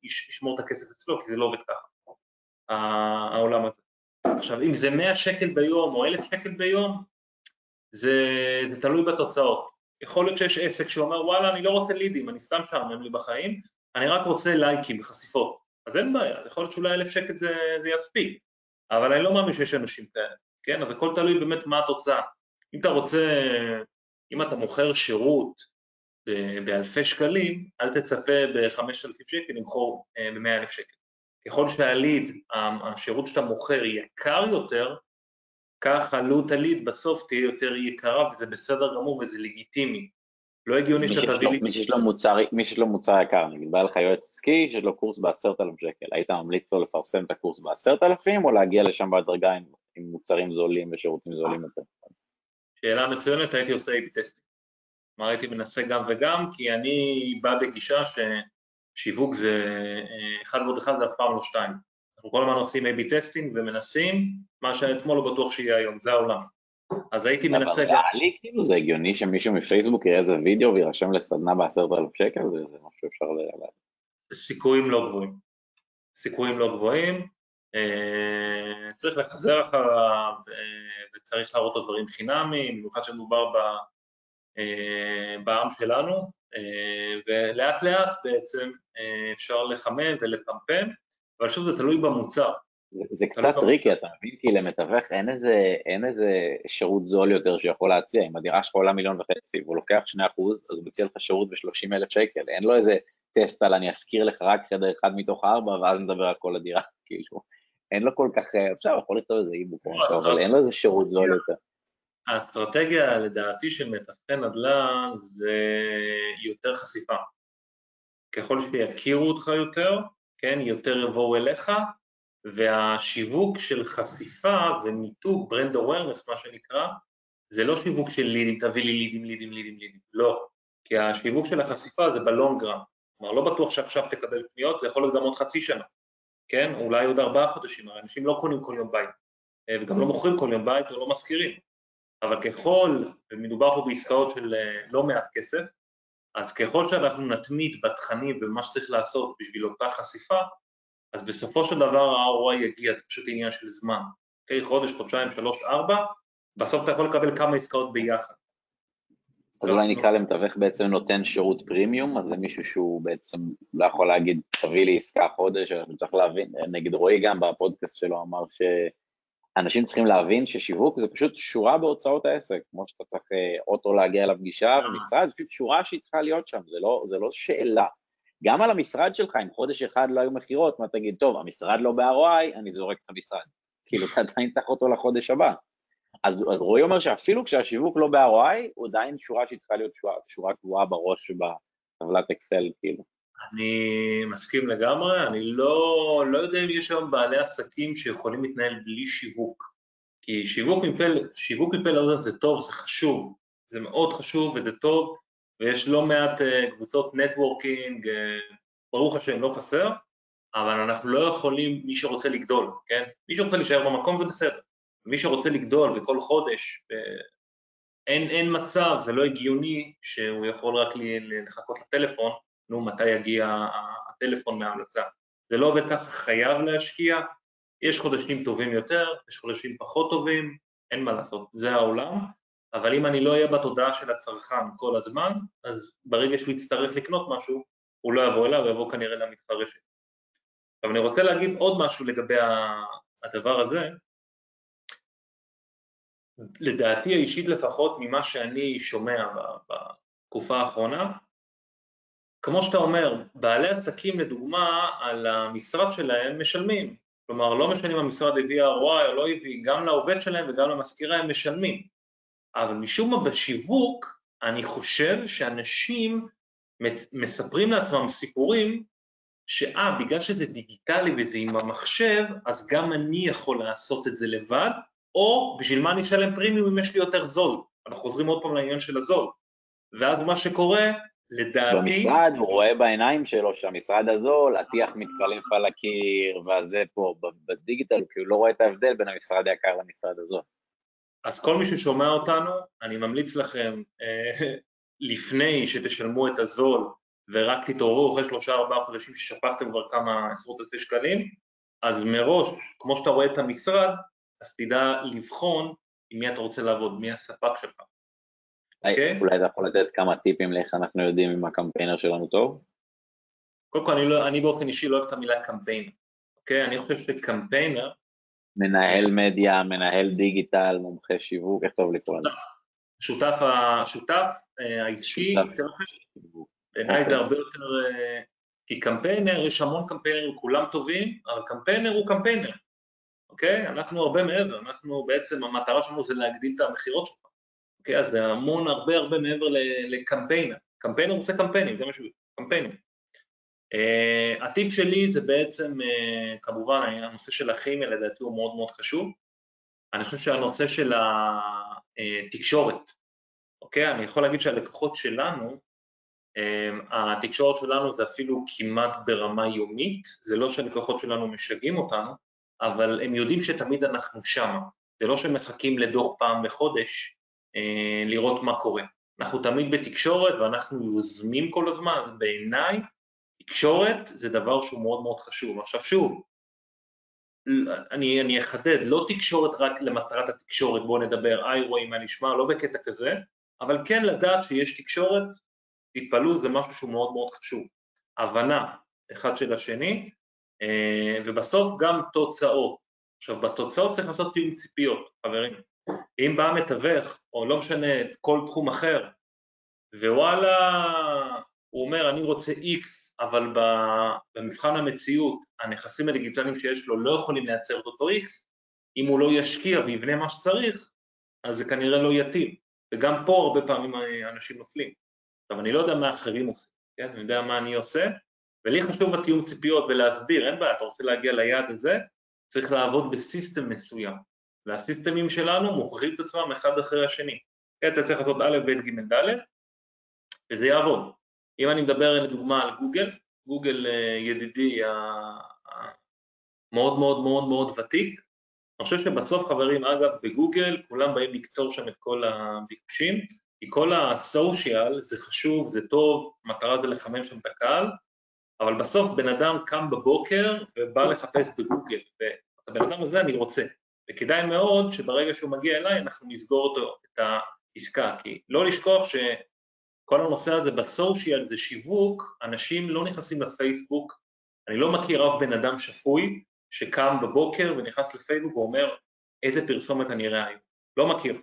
שישמור את הכסף אצלו, כי זה לא עובד ככה, העולם הזה. עכשיו, אם זה 100 שקל ביום או 1,000 שקל ביום, זה, זה תלוי בתוצאות. יכול להיות שיש עסק שאומר וואלה אני לא רוצה לידים, אני סתם שעמם לי בחיים, אני רק רוצה לייקים וחשיפות, אז אין בעיה, יכול להיות שאולי אלף שקל זה, זה יספיק, אבל אני לא מאמין שיש אנשים כאלה, כן? אז הכל תלוי באמת מה התוצאה. אם אתה רוצה, אם אתה מוכר שירות באלפי שקלים, אל תצפה ב-5,000 שקל למכור אה, ב-100,000 שקל. ככל שהליד, השירות שאתה מוכר יקר יותר, כך עלות הליד בסוף תהיה יותר יקרה וזה בסדר גמור וזה לגיטימי. לא הגיוני שאתה תביא לי... מי שיש לו מוצר יקר, נגיד בא לך יועץ עסקי שיש לו קורס בעשרת אלף שקל, היית ממליץ לו לפרסם את הקורס בעשרת אלפים או להגיע לשם בהדרגה עם, עם מוצרים זולים ושירותים זולים יותר? שאלה מצוינת, הייתי עושה A-B testing. כלומר, הייתי מנסה גם וגם, כי אני בא בגישה ששיווק זה אה, אחד ועוד אחד זה אף פעם לא שתיים. אנחנו כל הזמן עושים A-B testing ומנסים, מה שאתמול לא בטוח שיהיה היום, זה העולם. אז הייתי מנסה. אבל לי כאילו זה הגיוני שמישהו מפייסבוק יראה איזה וידאו ויירשם לסדנה בעשרת אלף שקל, זה משהו שאפשר ל... סיכויים לא גבוהים. סיכויים לא גבוהים, אה, צריך לחזר אחריו אה, וצריך להראות את הדברים חינמיים, במיוחד שמדובר אה, בעם שלנו, ולאט לאט בעצם אפשר לחמם ולפמפם, אבל שוב זה תלוי במוצר. זה, זה קצת tricky, אתה מבין? כי למתווך אין איזה, אין איזה שירות זול יותר שיכול להציע. אם הדירה שלך עולה מיליון וחצי והוא לוקח 2%, אז הוא מציע לך שירות ב-30 אלף שקל. אין לו איזה טסט על אני אזכיר לך רק חדר אחד מתוך ארבע, ואז נדבר על כל הדירה, (laughs) כאילו. אין לו כל כך, עכשיו יכול לכתוב איזה איבוק או משהו, אבל אין לו איזה שירות זול יותר. האסטרטגיה לדעתי של מתווכי נדל"ן זה יותר חשיפה. ככל שיכירו אותך יותר, כן, יותר יבואו אליך, והשיווק של חשיפה ומיתוג, ברנד אווירנס מה שנקרא, זה לא שיווק של לידים, תביא לי לידים, לידים, לידים, לידים, לא. כי השיווק של החשיפה זה בלונגרם, כלומר לא בטוח שעכשיו תקבל פניות, זה יכול להיות גם עוד חצי שנה, כן? אולי עוד ארבעה חודשים, הרי אנשים לא קונים כל יום בית, אה, וגם לא מוכרים כל יום בית או לא משכירים, אבל ככל, ומדובר פה בעסקאות של אה, לא מעט כסף, אז ככל שאנחנו נתמיד בתכנים ומה שצריך לעשות בשביל אותה חשיפה, אז בסופו של דבר ה-ROI יגיע, זה פשוט עניין של זמן. אוקיי, חודש, חודשיים, שלוש, ארבע, בסוף אתה יכול לקבל כמה עסקאות ביחד. אז אולי נקרא למתווך בעצם נותן שירות פרימיום, אז זה מישהו שהוא בעצם לא יכול להגיד, תביא לי עסקה חודש, אני צריך להבין, נגיד רועי גם בפודקאסט שלו אמר שאנשים צריכים להבין ששיווק זה פשוט שורה בהוצאות העסק, כמו שאתה צריך אה, אוטו להגיע לפגישה, ומשרד זה פשוט שורה שהיא צריכה להיות שם, זה לא, זה לא שאלה. גם על המשרד שלך, אם חודש אחד לא היו מכירות, מה תגיד, טוב, המשרד לא ב-ROI, אני זורק את המשרד. כאילו, (laughs) אתה עדיין צריך אותו לחודש הבא. אז, אז רועי אומר שאפילו כשהשיווק לא ב-ROI, הוא עדיין שורה שהיא צריכה להיות שורה, שורה קבועה בראש שבטבלת אקסל, כאילו. אני מסכים לגמרי, אני לא, לא יודע אם יש היום בעלי עסקים שיכולים להתנהל בלי שיווק. כי שיווק מפה, שיווק מפה לאוזן זה טוב, זה חשוב, זה מאוד חשוב וזה טוב, ויש לא מעט uh, קבוצות נטוורקינג, uh, ברוך השם, לא חסר, אבל אנחנו לא יכולים, מי שרוצה לגדול, כן? מי שרוצה להישאר במקום זה בסדר. מי שרוצה לגדול וכל חודש, uh, אין, אין מצב, זה לא הגיוני שהוא יכול רק לחכות לטלפון, נו, מתי יגיע הטלפון מההמלצה. זה לא עובד ככה, חייב להשקיע, יש חודשים טובים יותר, יש חודשים פחות טובים, אין מה לעשות, זה העולם, אבל אם אני לא אהיה בתודעה של הצרכן כל הזמן, אז ברגע שהוא יצטרך לקנות משהו, הוא לא יבוא אליו, הוא יבוא כנראה למתחרה. עכשיו אני רוצה להגיד עוד משהו לגבי הדבר הזה. לדעתי האישית לפחות, ממה שאני שומע בתקופה האחרונה, כמו שאתה אומר, בעלי עסקים לדוגמה על המשרד שלהם משלמים, כלומר לא משנה אם המשרד הביא ROI או לא הביא, גם לעובד שלהם וגם למזכירה הם משלמים. אבל משום מה בשיווק, אני חושב שאנשים מספרים לעצמם סיפורים שאה, בגלל שזה דיגיטלי וזה עם המחשב, אז גם אני יכול לעשות את זה לבד, או בשביל מה אני אשלם פרימיום אם יש לי יותר זול. אנחנו חוזרים עוד פעם לעניין של הזול. ואז מה שקורה, לדעתי... במשרד הוא רואה בעיניים שלו שהמשרד הזול, הטיח מתקלף על הקיר, והזה פה, בדיגיטל, כי הוא לא רואה את ההבדל בין המשרד היקר למשרד הזול. אז כל מי ששומע אותנו, אני ממליץ לכם, אה, לפני שתשלמו את הזול ורק תתעוררו אחרי שלושה ארבעה חודשים ששפכתם כבר כמה עשרות אלפי שקלים, אז מראש, כמו שאתה רואה את המשרד, אז תדע לבחון עם מי אתה רוצה לעבוד, מי הספק שלך. אוקיי? אולי אתה יכול לתת כמה טיפים לאיך אנחנו יודעים אם הקמפיינר שלנו טוב? קודם כל, אני, לא, אני באופן אישי לא אוהב את המילה קמפיינר, אוקיי? אני חושב שקמפיינר מנהל מדיה, מנהל דיגיטל, מומחה שיווק, איך טוב לקרוא לזה? שותף, השותף אה, העסקי, בעיניי זה הרבה יותר, אה, כי קמפיינר, יש המון קמפיינרים, כולם טובים, אבל קמפיינר הוא קמפיינר, אוקיי? אנחנו הרבה מעבר, אנחנו בעצם, המטרה שלנו זה להגדיל את המכירות שלך, אוקיי? אז זה המון, הרבה הרבה מעבר לקמפיינר. קמפיינר עושה קמפיינים, זה מה שהוא, קמפיינים. Uh, הטיפ שלי זה בעצם, uh, כמובן, הנושא של הכימיה לדעתי הוא מאוד מאוד חשוב. אני חושב שהנושא של התקשורת, אוקיי? אני יכול להגיד שהלקוחות שלנו, התקשורת שלנו זה אפילו כמעט ברמה יומית, זה לא שהלקוחות שלנו משגעים אותנו, אבל הם יודעים שתמיד אנחנו שם, זה לא שמחכים לדוח פעם בחודש לראות מה קורה. אנחנו תמיד בתקשורת ואנחנו יוזמים כל הזמן, בעיניי תקשורת זה דבר שהוא מאוד מאוד חשוב. עכשיו שוב, אני, אני אחדד, לא תקשורת רק למטרת התקשורת, בואו נדבר, היי רועי, מה נשמע, לא בקטע כזה, אבל כן לדעת שיש תקשורת, תתפלאו, זה משהו שהוא מאוד מאוד חשוב. הבנה אחד של השני, אה, ובסוף גם תוצאות. עכשיו, בתוצאות צריך לעשות תיאום ציפיות, חברים. אם בא מתווך, או לא משנה, כל תחום אחר, ווואלה, הוא אומר, אני רוצה X, אבל במבחן המציאות, הנכסים הדיגיטליים שיש לו לא יכולים לייצר את אותו X, אם הוא לא ישקיע ויבנה מה שצריך, אז זה כנראה לא יתאים. וגם פה הרבה פעמים אנשים נופלים. עכשיו, אני לא יודע מה אחרים עושים, כן? אני יודע מה אני עושה, ולי חשוב בתיאום ציפיות ולהסביר, אין בעיה, אתה רוצה להגיע ליעד הזה, צריך לעבוד בסיסטם מסוים. והסיסטמים שלנו מוכיחים את עצמם אחד אחרי השני. כן, אתה צריך לעשות א', ב', ג', ד', וזה יעבוד. אם אני מדבר לדוגמה על גוגל, גוגל אה, ידידי המאוד מאוד מאוד מאוד ותיק, אני חושב שבסוף חברים, אגב, בגוגל כולם באים לקצור שם את כל הביקושים, כי כל הסושיאל זה חשוב, זה טוב, המטרה זה לחמם שם את הקהל, אבל בסוף בן אדם קם בבוקר ובא לחפש בגוגל, ואת הבן אדם הזה אני רוצה. וכדאי מאוד שברגע שהוא מגיע אליי אנחנו נסגור אותו, את העסקה, כי לא לשכוח שכל הנושא הזה בסושיאל זה שיווק, אנשים לא נכנסים לפייסבוק, אני לא מכיר אף בן אדם שפוי שקם בבוקר ונכנס לפייסבוק ואומר איזה פרסומת אני אראה היום, לא מכיר.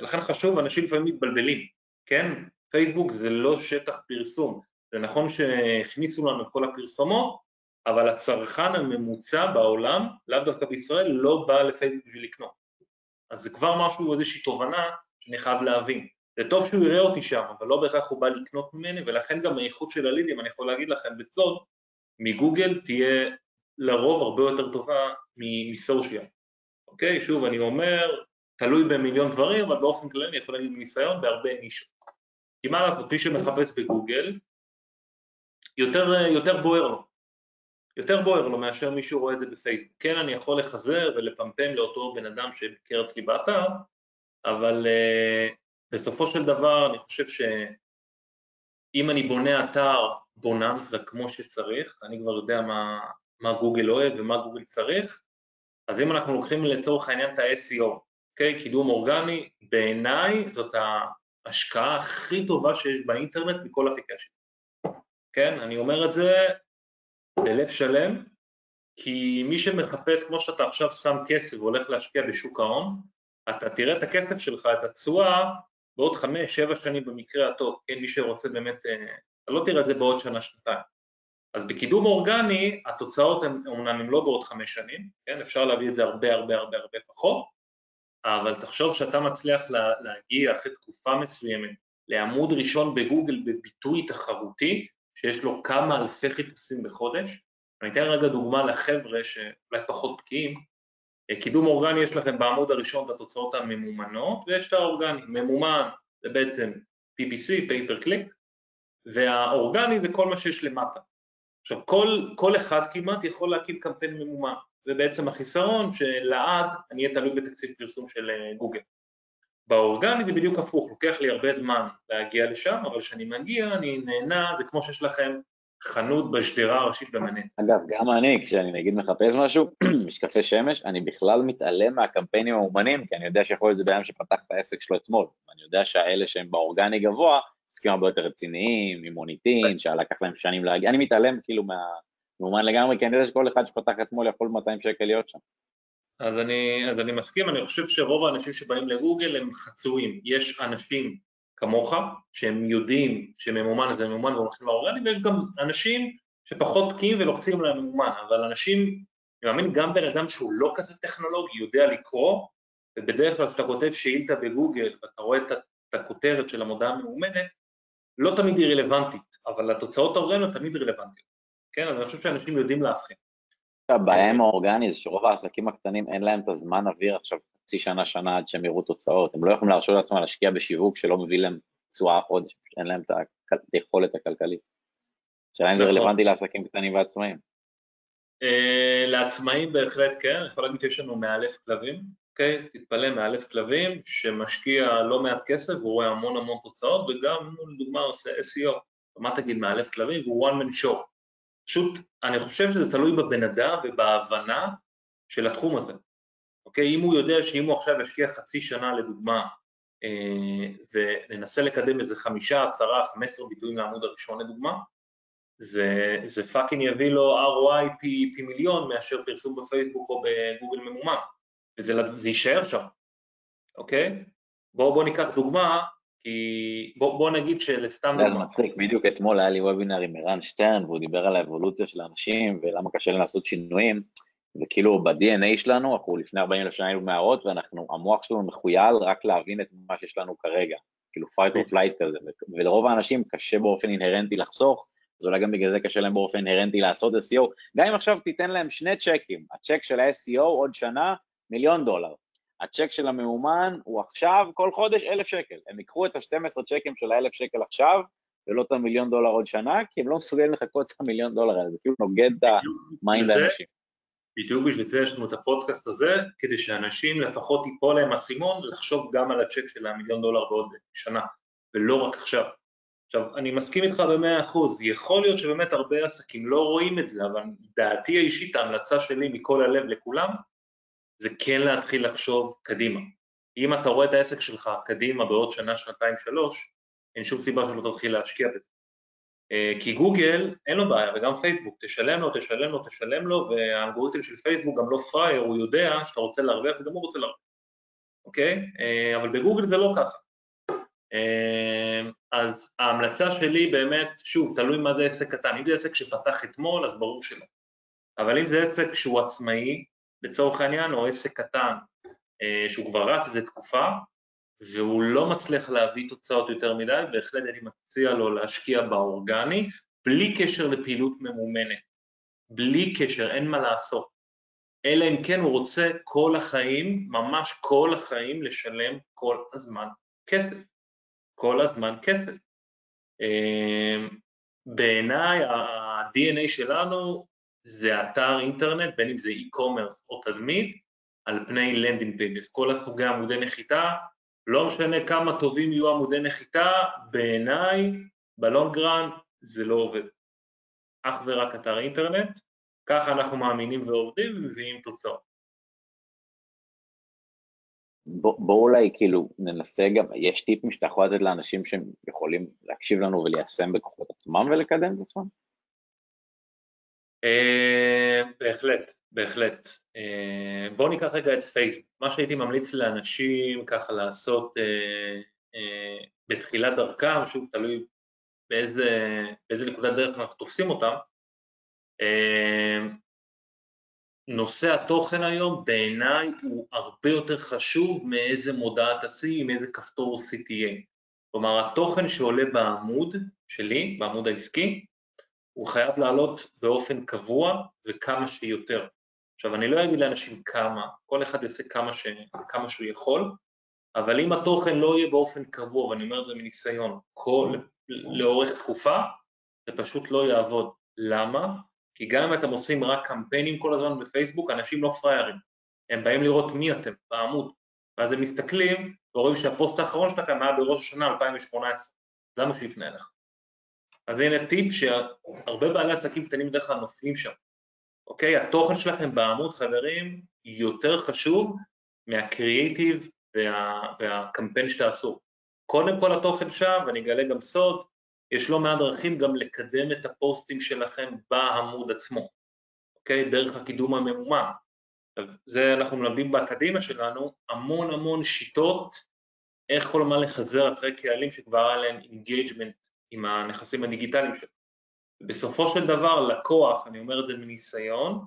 ולכן חשוב, אנשים לפעמים מתבלבלים, כן? פייסבוק זה לא שטח פרסום, זה נכון שהכניסו לנו את כל הפרסומות, אבל הצרכן הממוצע בעולם, לאו דווקא בישראל, לא בא לפייסבוק בשביל לקנות. אז זה כבר משהו, איזושהי תובנה שאני חייב להבין. זה טוב שהוא יראה אותי שם, אבל לא בהכרח הוא בא לקנות ממני, ולכן גם האיכות של הלידים, אני יכול להגיד לכם בסוד, מגוגל תהיה לרוב הרבה יותר טובה מסושיאל. אוקיי? שוב, אני אומר, תלוי במיליון דברים, אבל באופן כללי אני יכול להגיד מניסיון בהרבה נישות. כי מה לעשות, מי שמחפש בגוגל, יותר, יותר בוער לו. יותר בוער לו מאשר מישהו רואה את זה בפייסבוק. כן, אני יכול לחזר ולפמפם לאותו בן אדם שביקר אצלי באתר, אבל uh, בסופו של דבר אני חושב שאם אני בונה אתר בוננזה כמו שצריך, אני כבר יודע מה, מה גוגל אוהב ומה גוגל צריך, אז אם אנחנו לוקחים לצורך העניין את ה-SEO, אוקיי? קידום אורגני, בעיניי זאת ההשקעה הכי טובה שיש באינטרנט מכל אפיקשן. כן, אני אומר את זה בלב שלם, כי מי שמחפש, כמו שאתה עכשיו שם כסף והולך להשקיע בשוק ההון, אתה תראה את הכסף שלך, את התשואה, בעוד חמש, שבע שנים במקרה הטוב, כן, מי שרוצה באמת, אה, אתה לא תראה את זה בעוד שנה, שנתיים. אז בקידום אורגני, התוצאות הן אומנם הן לא בעוד חמש שנים, כן, אפשר להביא את זה הרבה הרבה הרבה הרבה פחות, אבל תחשוב שאתה מצליח לה, להגיע אחרי תקופה מסוימת לעמוד ראשון בגוגל בביטוי תחרותי, שיש לו כמה אלפי חיפושים בחודש. אני אתן רגע דוגמה לחבר'ה שאולי פחות בקיאים. קידום אורגני יש לכם בעמוד הראשון את התוצאות הממומנות, ויש את האורגני. ממומן זה בעצם PPC, pay per click, והאורגני זה כל מה שיש למטה. עכשיו, כל, כל אחד כמעט יכול להקים קמפיין ממומן, זה בעצם החיסרון שלעד אני אהיה תלוי בתקציב פרסום של אה, גוגל. באורגני זה בדיוק הפוך, לוקח לי הרבה זמן להגיע לשם, אבל כשאני מגיע אני נהנה, זה כמו שיש לכם חנות בשדרה הראשית במנהטן. אגב, גם אני, כשאני נגיד מחפש משהו, (clears throat) משקפי שמש, אני בכלל מתעלם מהקמפיינים הממומנים, כי אני יודע שיכול להיות זה בעיה שפתח את העסק שלו אתמול. אני יודע שהאלה שהם באורגני גבוה, עסקים הרבה יותר רציניים, עם מוניטין, שלקח להם שנים להגיע, אני מתעלם כאילו מהמאומן לגמרי, כי אני יודע שכל אחד שפתח אתמול יכול 200 שקל להיות שם. אז אני, אז אני מסכים, אני חושב שרוב האנשים שבאים לגוגל הם חצויים. יש אנשים כמוך, שהם יודעים שממומן זה ממומן והולכים לאורגני, ויש גם אנשים שפחות בקיאים ולוחצים להם ממומן, אבל אנשים, אני מאמין גם בן אדם שהוא לא כזה טכנולוגי, יודע לקרוא, ובדרך כלל כשאתה כותב שאילתה בגוגל ואתה רואה את, הכותרת של המודעה הממומנת, לא תמיד היא רלוונטית, אבל התוצאות האורגניות תמיד רלוונטיות. כן, אז אני חושב שאנשים יודעים להבחין. הבעיה עם האורגני זה שרוב העסקים הקטנים אין להם את הזמן אוויר עכשיו חצי שנה, שנה עד שהם יראו תוצאות, הם לא יכולים להרשות לעצמם להשקיע בשיווק שלא מביא להם תשואה חודש, אין להם את היכולת הכלכלית. השאלה אם זה נכון. רלוונטי לעסקים קטנים ועצמאים. Uh, לעצמאים בהחלט כן, אני יכול להגיד שיש לנו מאלף כלבים, אוקיי? תתפלא, מאלף כלבים שמשקיע לא מעט כסף והוא רואה המון המון תוצאות וגם, לדוגמה, עושה SEO, מה תגיד מאלף כלבים והוא one man show. פשוט, אני חושב שזה תלוי בבן אדם ובהבנה של התחום הזה, אוקיי? אם הוא יודע שאם הוא עכשיו ישקיע חצי שנה לדוגמה אה, וננסה לקדם איזה חמישה, עשרה, חמש עשרה ביטויים לעמוד הראשון לדוגמה, זה, זה fucking יביא לו ROI פי, פי מיליון מאשר פרסום בפייסבוק או בגוגל ממומן, וזה יישאר שם, אוקיי? בואו בוא ניקח דוגמה, כי בואו בוא נגיד שלסתם. זה מצחיק, בדיוק אתמול היה לי וובינר עם ערן שטרן, והוא דיבר על האבולוציה של האנשים ולמה קשה להם לעשות שינויים. וכאילו ב-DNA שלנו, אנחנו לפני 40 אלף שנה היינו במערות, ואנחנו, המוח שלנו מכויל רק להבין את מה שיש לנו כרגע, כאילו fight or flight כזה, ולרוב האנשים קשה באופן אינהרנטי לחסוך, אז אולי גם בגלל זה קשה להם באופן אינהרנטי לעשות SEO, גם אם עכשיו תיתן להם שני צ'קים, הצ'ק של ה-SEO עוד שנה, מיליון דולר, הצ'ק של הממומן הוא עכשיו כל חודש אלף שקל, הם ייקחו את ה-12 צ'קים של האלף שקל עכשיו, ולא את המיליון דולר עוד שנה, כי הם לא מסוגלים לחכות את המיליון דולר האלה, זה כאילו נוגד את ה mind האנשים. בדיוק בשביל זה יש לנו את הפודקאסט הזה, כדי שאנשים לפחות ייפול להם אסימון לחשוב גם על הצ'ק של המיליון דולר בעוד שנה, ולא רק עכשיו. עכשיו, אני מסכים איתך במאה אחוז, יכול להיות שבאמת הרבה עסקים לא רואים את זה, אבל דעתי האישית, ההמלצה שלי מכל הלב לכולם, זה כן להתחיל לחשוב קדימה. אם אתה רואה את העסק שלך קדימה בעוד שנה, שנתיים, שלוש, אין שום סיבה שלא תתחיל להשקיע בזה. אה, כי גוגל אין לו בעיה, וגם פייסבוק, תשלם לו, תשלם לו, תשלם לו, והאלגוריתם של פייסבוק גם לא פראייר, הוא יודע שאתה רוצה להרוויח וגם הוא רוצה להרוויח, אוקיי? אה, אבל בגוגל זה לא ככה. אה, אז ההמלצה שלי באמת, שוב, תלוי מה זה עסק קטן, אם זה עסק שפתח אתמול, אז ברור שלא. אבל אם זה עסק שהוא עצמאי, לצורך העניין, או עסק קטן שהוא כבר רץ איזה תקופה, והוא לא מצליח להביא תוצאות יותר מדי, בהחלט אני מציע לו להשקיע באורגני, בלי קשר לפעילות ממומנת, בלי קשר, אין מה לעשות. אלא אם כן הוא רוצה כל החיים, ממש כל החיים, לשלם כל הזמן כסף. כל הזמן כסף. אמ, בעיניי ה-DNA שלנו זה אתר אינטרנט, בין אם זה e-commerce או תדמית, על פני landing pages. כל הסוגי עמודי נחיתה, לא משנה כמה טובים יהיו עמודי נחיתה, בעיניי, ב long run זה לא עובד. אך ורק אתר אינטרנט, ככה אנחנו מאמינים ועובדים ומביאים תוצאות. בואו בוא אולי כאילו ננסה גם, יש טיפים שאתה יכול לתת לאנשים שהם יכולים להקשיב לנו וליישם בכוחות עצמם ולקדם את עצמם? אה, בהחלט, בהחלט. אה, בואו ניקח רגע את פייסבוק. מה שהייתי ממליץ לאנשים ככה לעשות אה, בתחילת דרכם, שוב, תלוי באיזה, נקודת דרך אנחנו תופסים אותם, נושא התוכן היום בעיניי הוא הרבה יותר חשוב מאיזה מודעה תעשי, מאיזה כפתור CTA. כלומר, התוכן שעולה בעמוד שלי, בעמוד העסקי, הוא חייב לעלות באופן קבוע וכמה שיותר. עכשיו, אני לא אגיד לאנשים כמה, כל אחד יעשה כמה, ש... כמה שהוא יכול, אבל אם התוכן לא יהיה באופן קבוע, ואני אומר את זה מניסיון, כל... לאורך תקופה, זה פשוט לא יעבוד. למה? כי גם אם אתם עושים רק קמפיינים כל הזמן בפייסבוק, אנשים לא פראיירים. הם באים לראות מי אתם בעמוד, ואז הם מסתכלים ורואים שהפוסט האחרון שלכם היה בראש השנה 2018. למה שיפנה אליך? אז הנה טיפ שהרבה בעלי עסקים קטנים בדרך כלל נופלים שם, אוקיי? התוכן שלכם בעמוד, חברים, יותר חשוב מהקריאיטיב וה, והקמפיין שתעשו. קודם כל התוכן שם, ואני אגלה גם סוד, יש לא מעט דרכים גם לקדם את הפוסטים שלכם בעמוד עצמו, אוקיי? דרך הקידום הממומן. זה אנחנו מלמדים באקדמיה שלנו המון המון שיטות איך כל הזמן לחזר אחרי קהלים שכבר היה להם engagement עם הנכסים הדיגיטליים שלו. בסופו של דבר לקוח, אני אומר את זה מניסיון,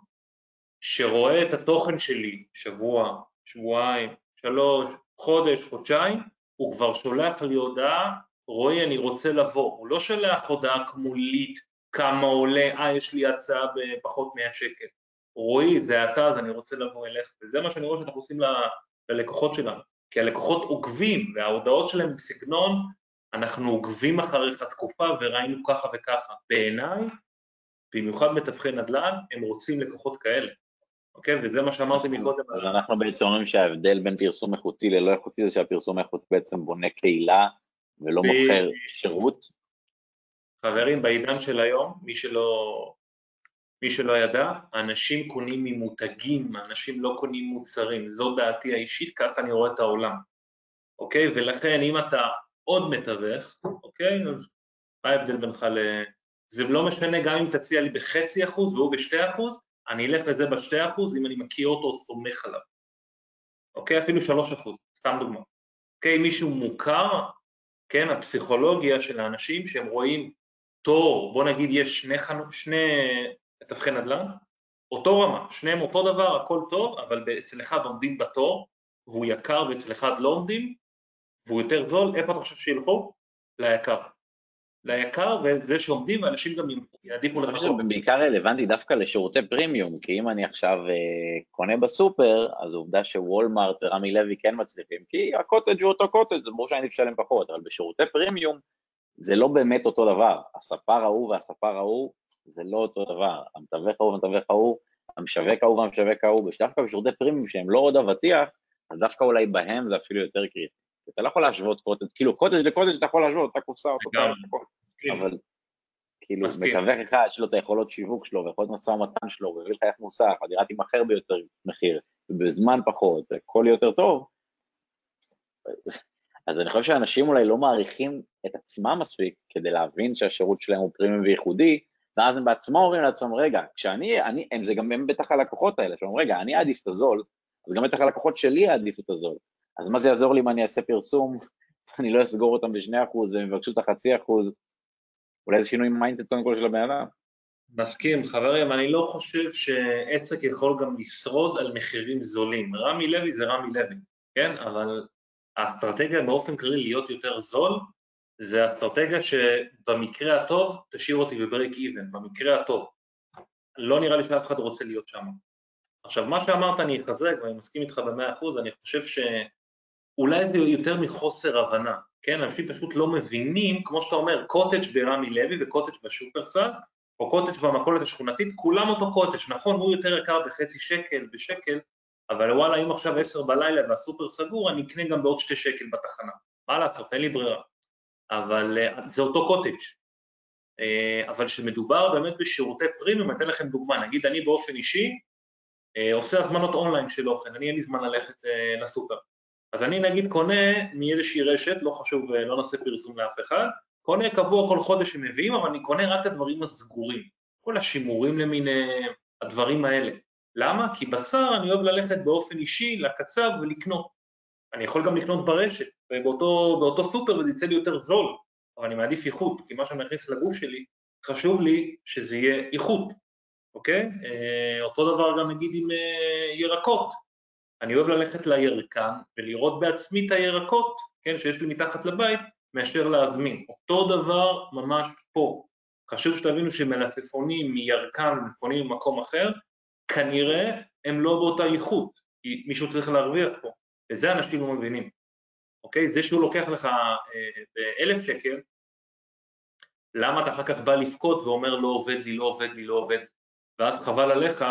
שרואה את התוכן שלי שבוע, שבועיים, שלוש, חודש, חודשיים, הוא כבר שולח לי הודעה, רועי אני רוצה לבוא, הוא לא שולח הודעה כמולית כמה עולה, אה יש לי הצעה בפחות 100 שקל, רועי זה אתה אז אני רוצה לבוא אליך, וזה מה שאני רואה שאנחנו עושים ללקוחות שלנו, כי הלקוחות עוקבים וההודעות שלהם בסגנון אנחנו עוקבים אחריך תקופה וראינו ככה וככה. בעיניי, במיוחד מתווכי נדל"ן, הם רוצים לקוחות כאלה, אוקיי? וזה מה שאמרתי מקודם. אז אנחנו בעצם אומרים שההבדל בין פרסום איכותי ללא איכותי זה שהפרסום האיכותי בעצם בונה קהילה ולא ב... מוכר שירות. חברים, בעידן של היום, מי שלא, מי שלא ידע, אנשים קונים ממותגים, אנשים לא קונים מוצרים, זו דעתי האישית, ככה אני רואה את העולם, אוקיי? ולכן אם אתה עוד מתווך, אוקיי? אז מה ההבדל בינך ל... זה לא משנה גם אם תציע לי בחצי אחוז והוא בשתי אחוז, אני אלך לזה בשתי אחוז אם אני מכיר אותו או סומך עליו, אוקיי? אפילו שלוש אחוז, סתם דוגמא. אוקיי? מישהו מוכר, כן, הפסיכולוגיה של האנשים שהם רואים תור, בוא נגיד יש שני, חנו, שני מתווכי נדל"ן, אותו רמה, שניהם אותו דבר, הכל טוב, אבל אצל אחד עומדים בתור והוא יקר ואצל אחד לא עומדים, והוא יותר זול, איפה אתה חושב שילכו? ליקר. ליקר, וזה שעומדים, ואנשים גם יעדיפו. אני חושב שזה בעיקר רלוונטי דווקא לשירותי פרימיום, כי אם אני עכשיו אה, קונה בסופר, אז העובדה שוולמארט ורמי לוי כן מצליחים, כי הקוטג' הוא אותו קוטג', זה ברור שאני לשלם פחות, אבל בשירותי פרימיום זה לא באמת אותו דבר. הספר ההוא והספר ההוא זה לא אותו דבר. המתווך ההוא והמתווך ההוא, המשווק ההוא והמשווק ההוא, ודווקא בשירותי פרימיום שהם לא עוד אבטיח, אז דווקא אולי בהם זה אפילו יותר קריטי. אתה לא יכול להשוות קוטג', כאילו קוטג' לקוטג' אתה יכול להשוות, אותה קופסה, אותו פעם, אבל כאילו מתווך אחד יש לו את היכולות שיווק שלו ויכולות משא ומתן שלו, והביא לך איך מוסך, הדירה תימכר ביותר מחיר, ובזמן פחות, הכל יותר טוב, אז אני חושב שאנשים אולי לא מעריכים את עצמם מספיק כדי להבין שהשירות שלהם הוא פרימיום וייחודי, ואז הם בעצמם אומרים לעצמם, רגע, כשאני, אני, הם, זה גם הם בטח הלקוחות האלה, שאומרים, רגע, אני אעדיף את הזול, אז גם בטח הלקוחות שלי יעדיפו את הזול. אז מה זה יעזור לי אם אני אעשה פרסום, (laughs) אני לא אסגור אותם בשני אחוז והם יבקשו את החצי אחוז, אולי זה שינוי mindset קודם כל של הבן אדם. מסכים, חברים, אני לא חושב שעסק יכול גם לשרוד על מחירים זולים. רמי לוי זה רמי לוי, כן? אבל האסטרטגיה באופן כללי להיות יותר זול, זה אסטרטגיה שבמקרה הטוב תשאיר אותי ב break even, במקרה הטוב. לא נראה לי שאף אחד רוצה להיות שם. עכשיו, מה שאמרת אני אחזק ואני מסכים איתך במאה אחוז, אני חושב ש... אולי זה יותר מחוסר הבנה, כן? אנשים פשוט לא מבינים, כמו שאתה אומר, קוטג' ברמי לוי וקוטג' בשופרסל, או קוטג' במכולת השכונתית, כולם אותו קוטג', נכון, הוא יותר יקר בחצי שקל, בשקל, אבל וואלה, אם עכשיו עשר בלילה והסופר סגור, אני אקנה גם בעוד שתי שקל בתחנה. מה לעשות, אין לי ברירה. אבל אה, זה אותו קוטג'. אה, אבל כשמדובר באמת בשירותי פרימיום, אני אתן לכם דוגמה, נגיד אני באופן אישי אה, עושה הזמנות אונליין של אוכל, אני אין לי זמן ללכת לסופר. אז אני נגיד קונה מאיזושהי רשת, לא חשוב, לא נעשה פרסום לאף אחד, קונה קבוע כל חודש שמביאים, אבל אני קונה רק את הדברים הסגורים, כל השימורים למיניהם, הדברים האלה. למה? כי בשר אני אוהב ללכת באופן אישי לקצב ולקנות. אני יכול גם לקנות ברשת, ובאותו, באותו סופר וזה יצא לי יותר זול, אבל אני מעדיף איכות, כי מה שאני מכניס לגוף שלי, חשוב לי שזה יהיה איכות, אוקיי? אה, אותו דבר גם נגיד עם אה, ירקות, אני אוהב ללכת לירקן ולראות בעצמי את הירקות, כן, שיש לי מתחת לבית, מאשר להזמין. אותו דבר ממש פה. חשוב שתבינו שמלפפונים מירקן, מלפפונים ממקום אחר, כנראה הם לא באותה איכות, כי מישהו צריך להרוויח פה, וזה אנשים לא מבינים, אוקיי? זה שהוא לוקח לך אה, באלף שקל, למה אתה אחר כך בא לבכות ואומר לא עובד לי, לא עובד לי, לא עובד, ואז חבל עליך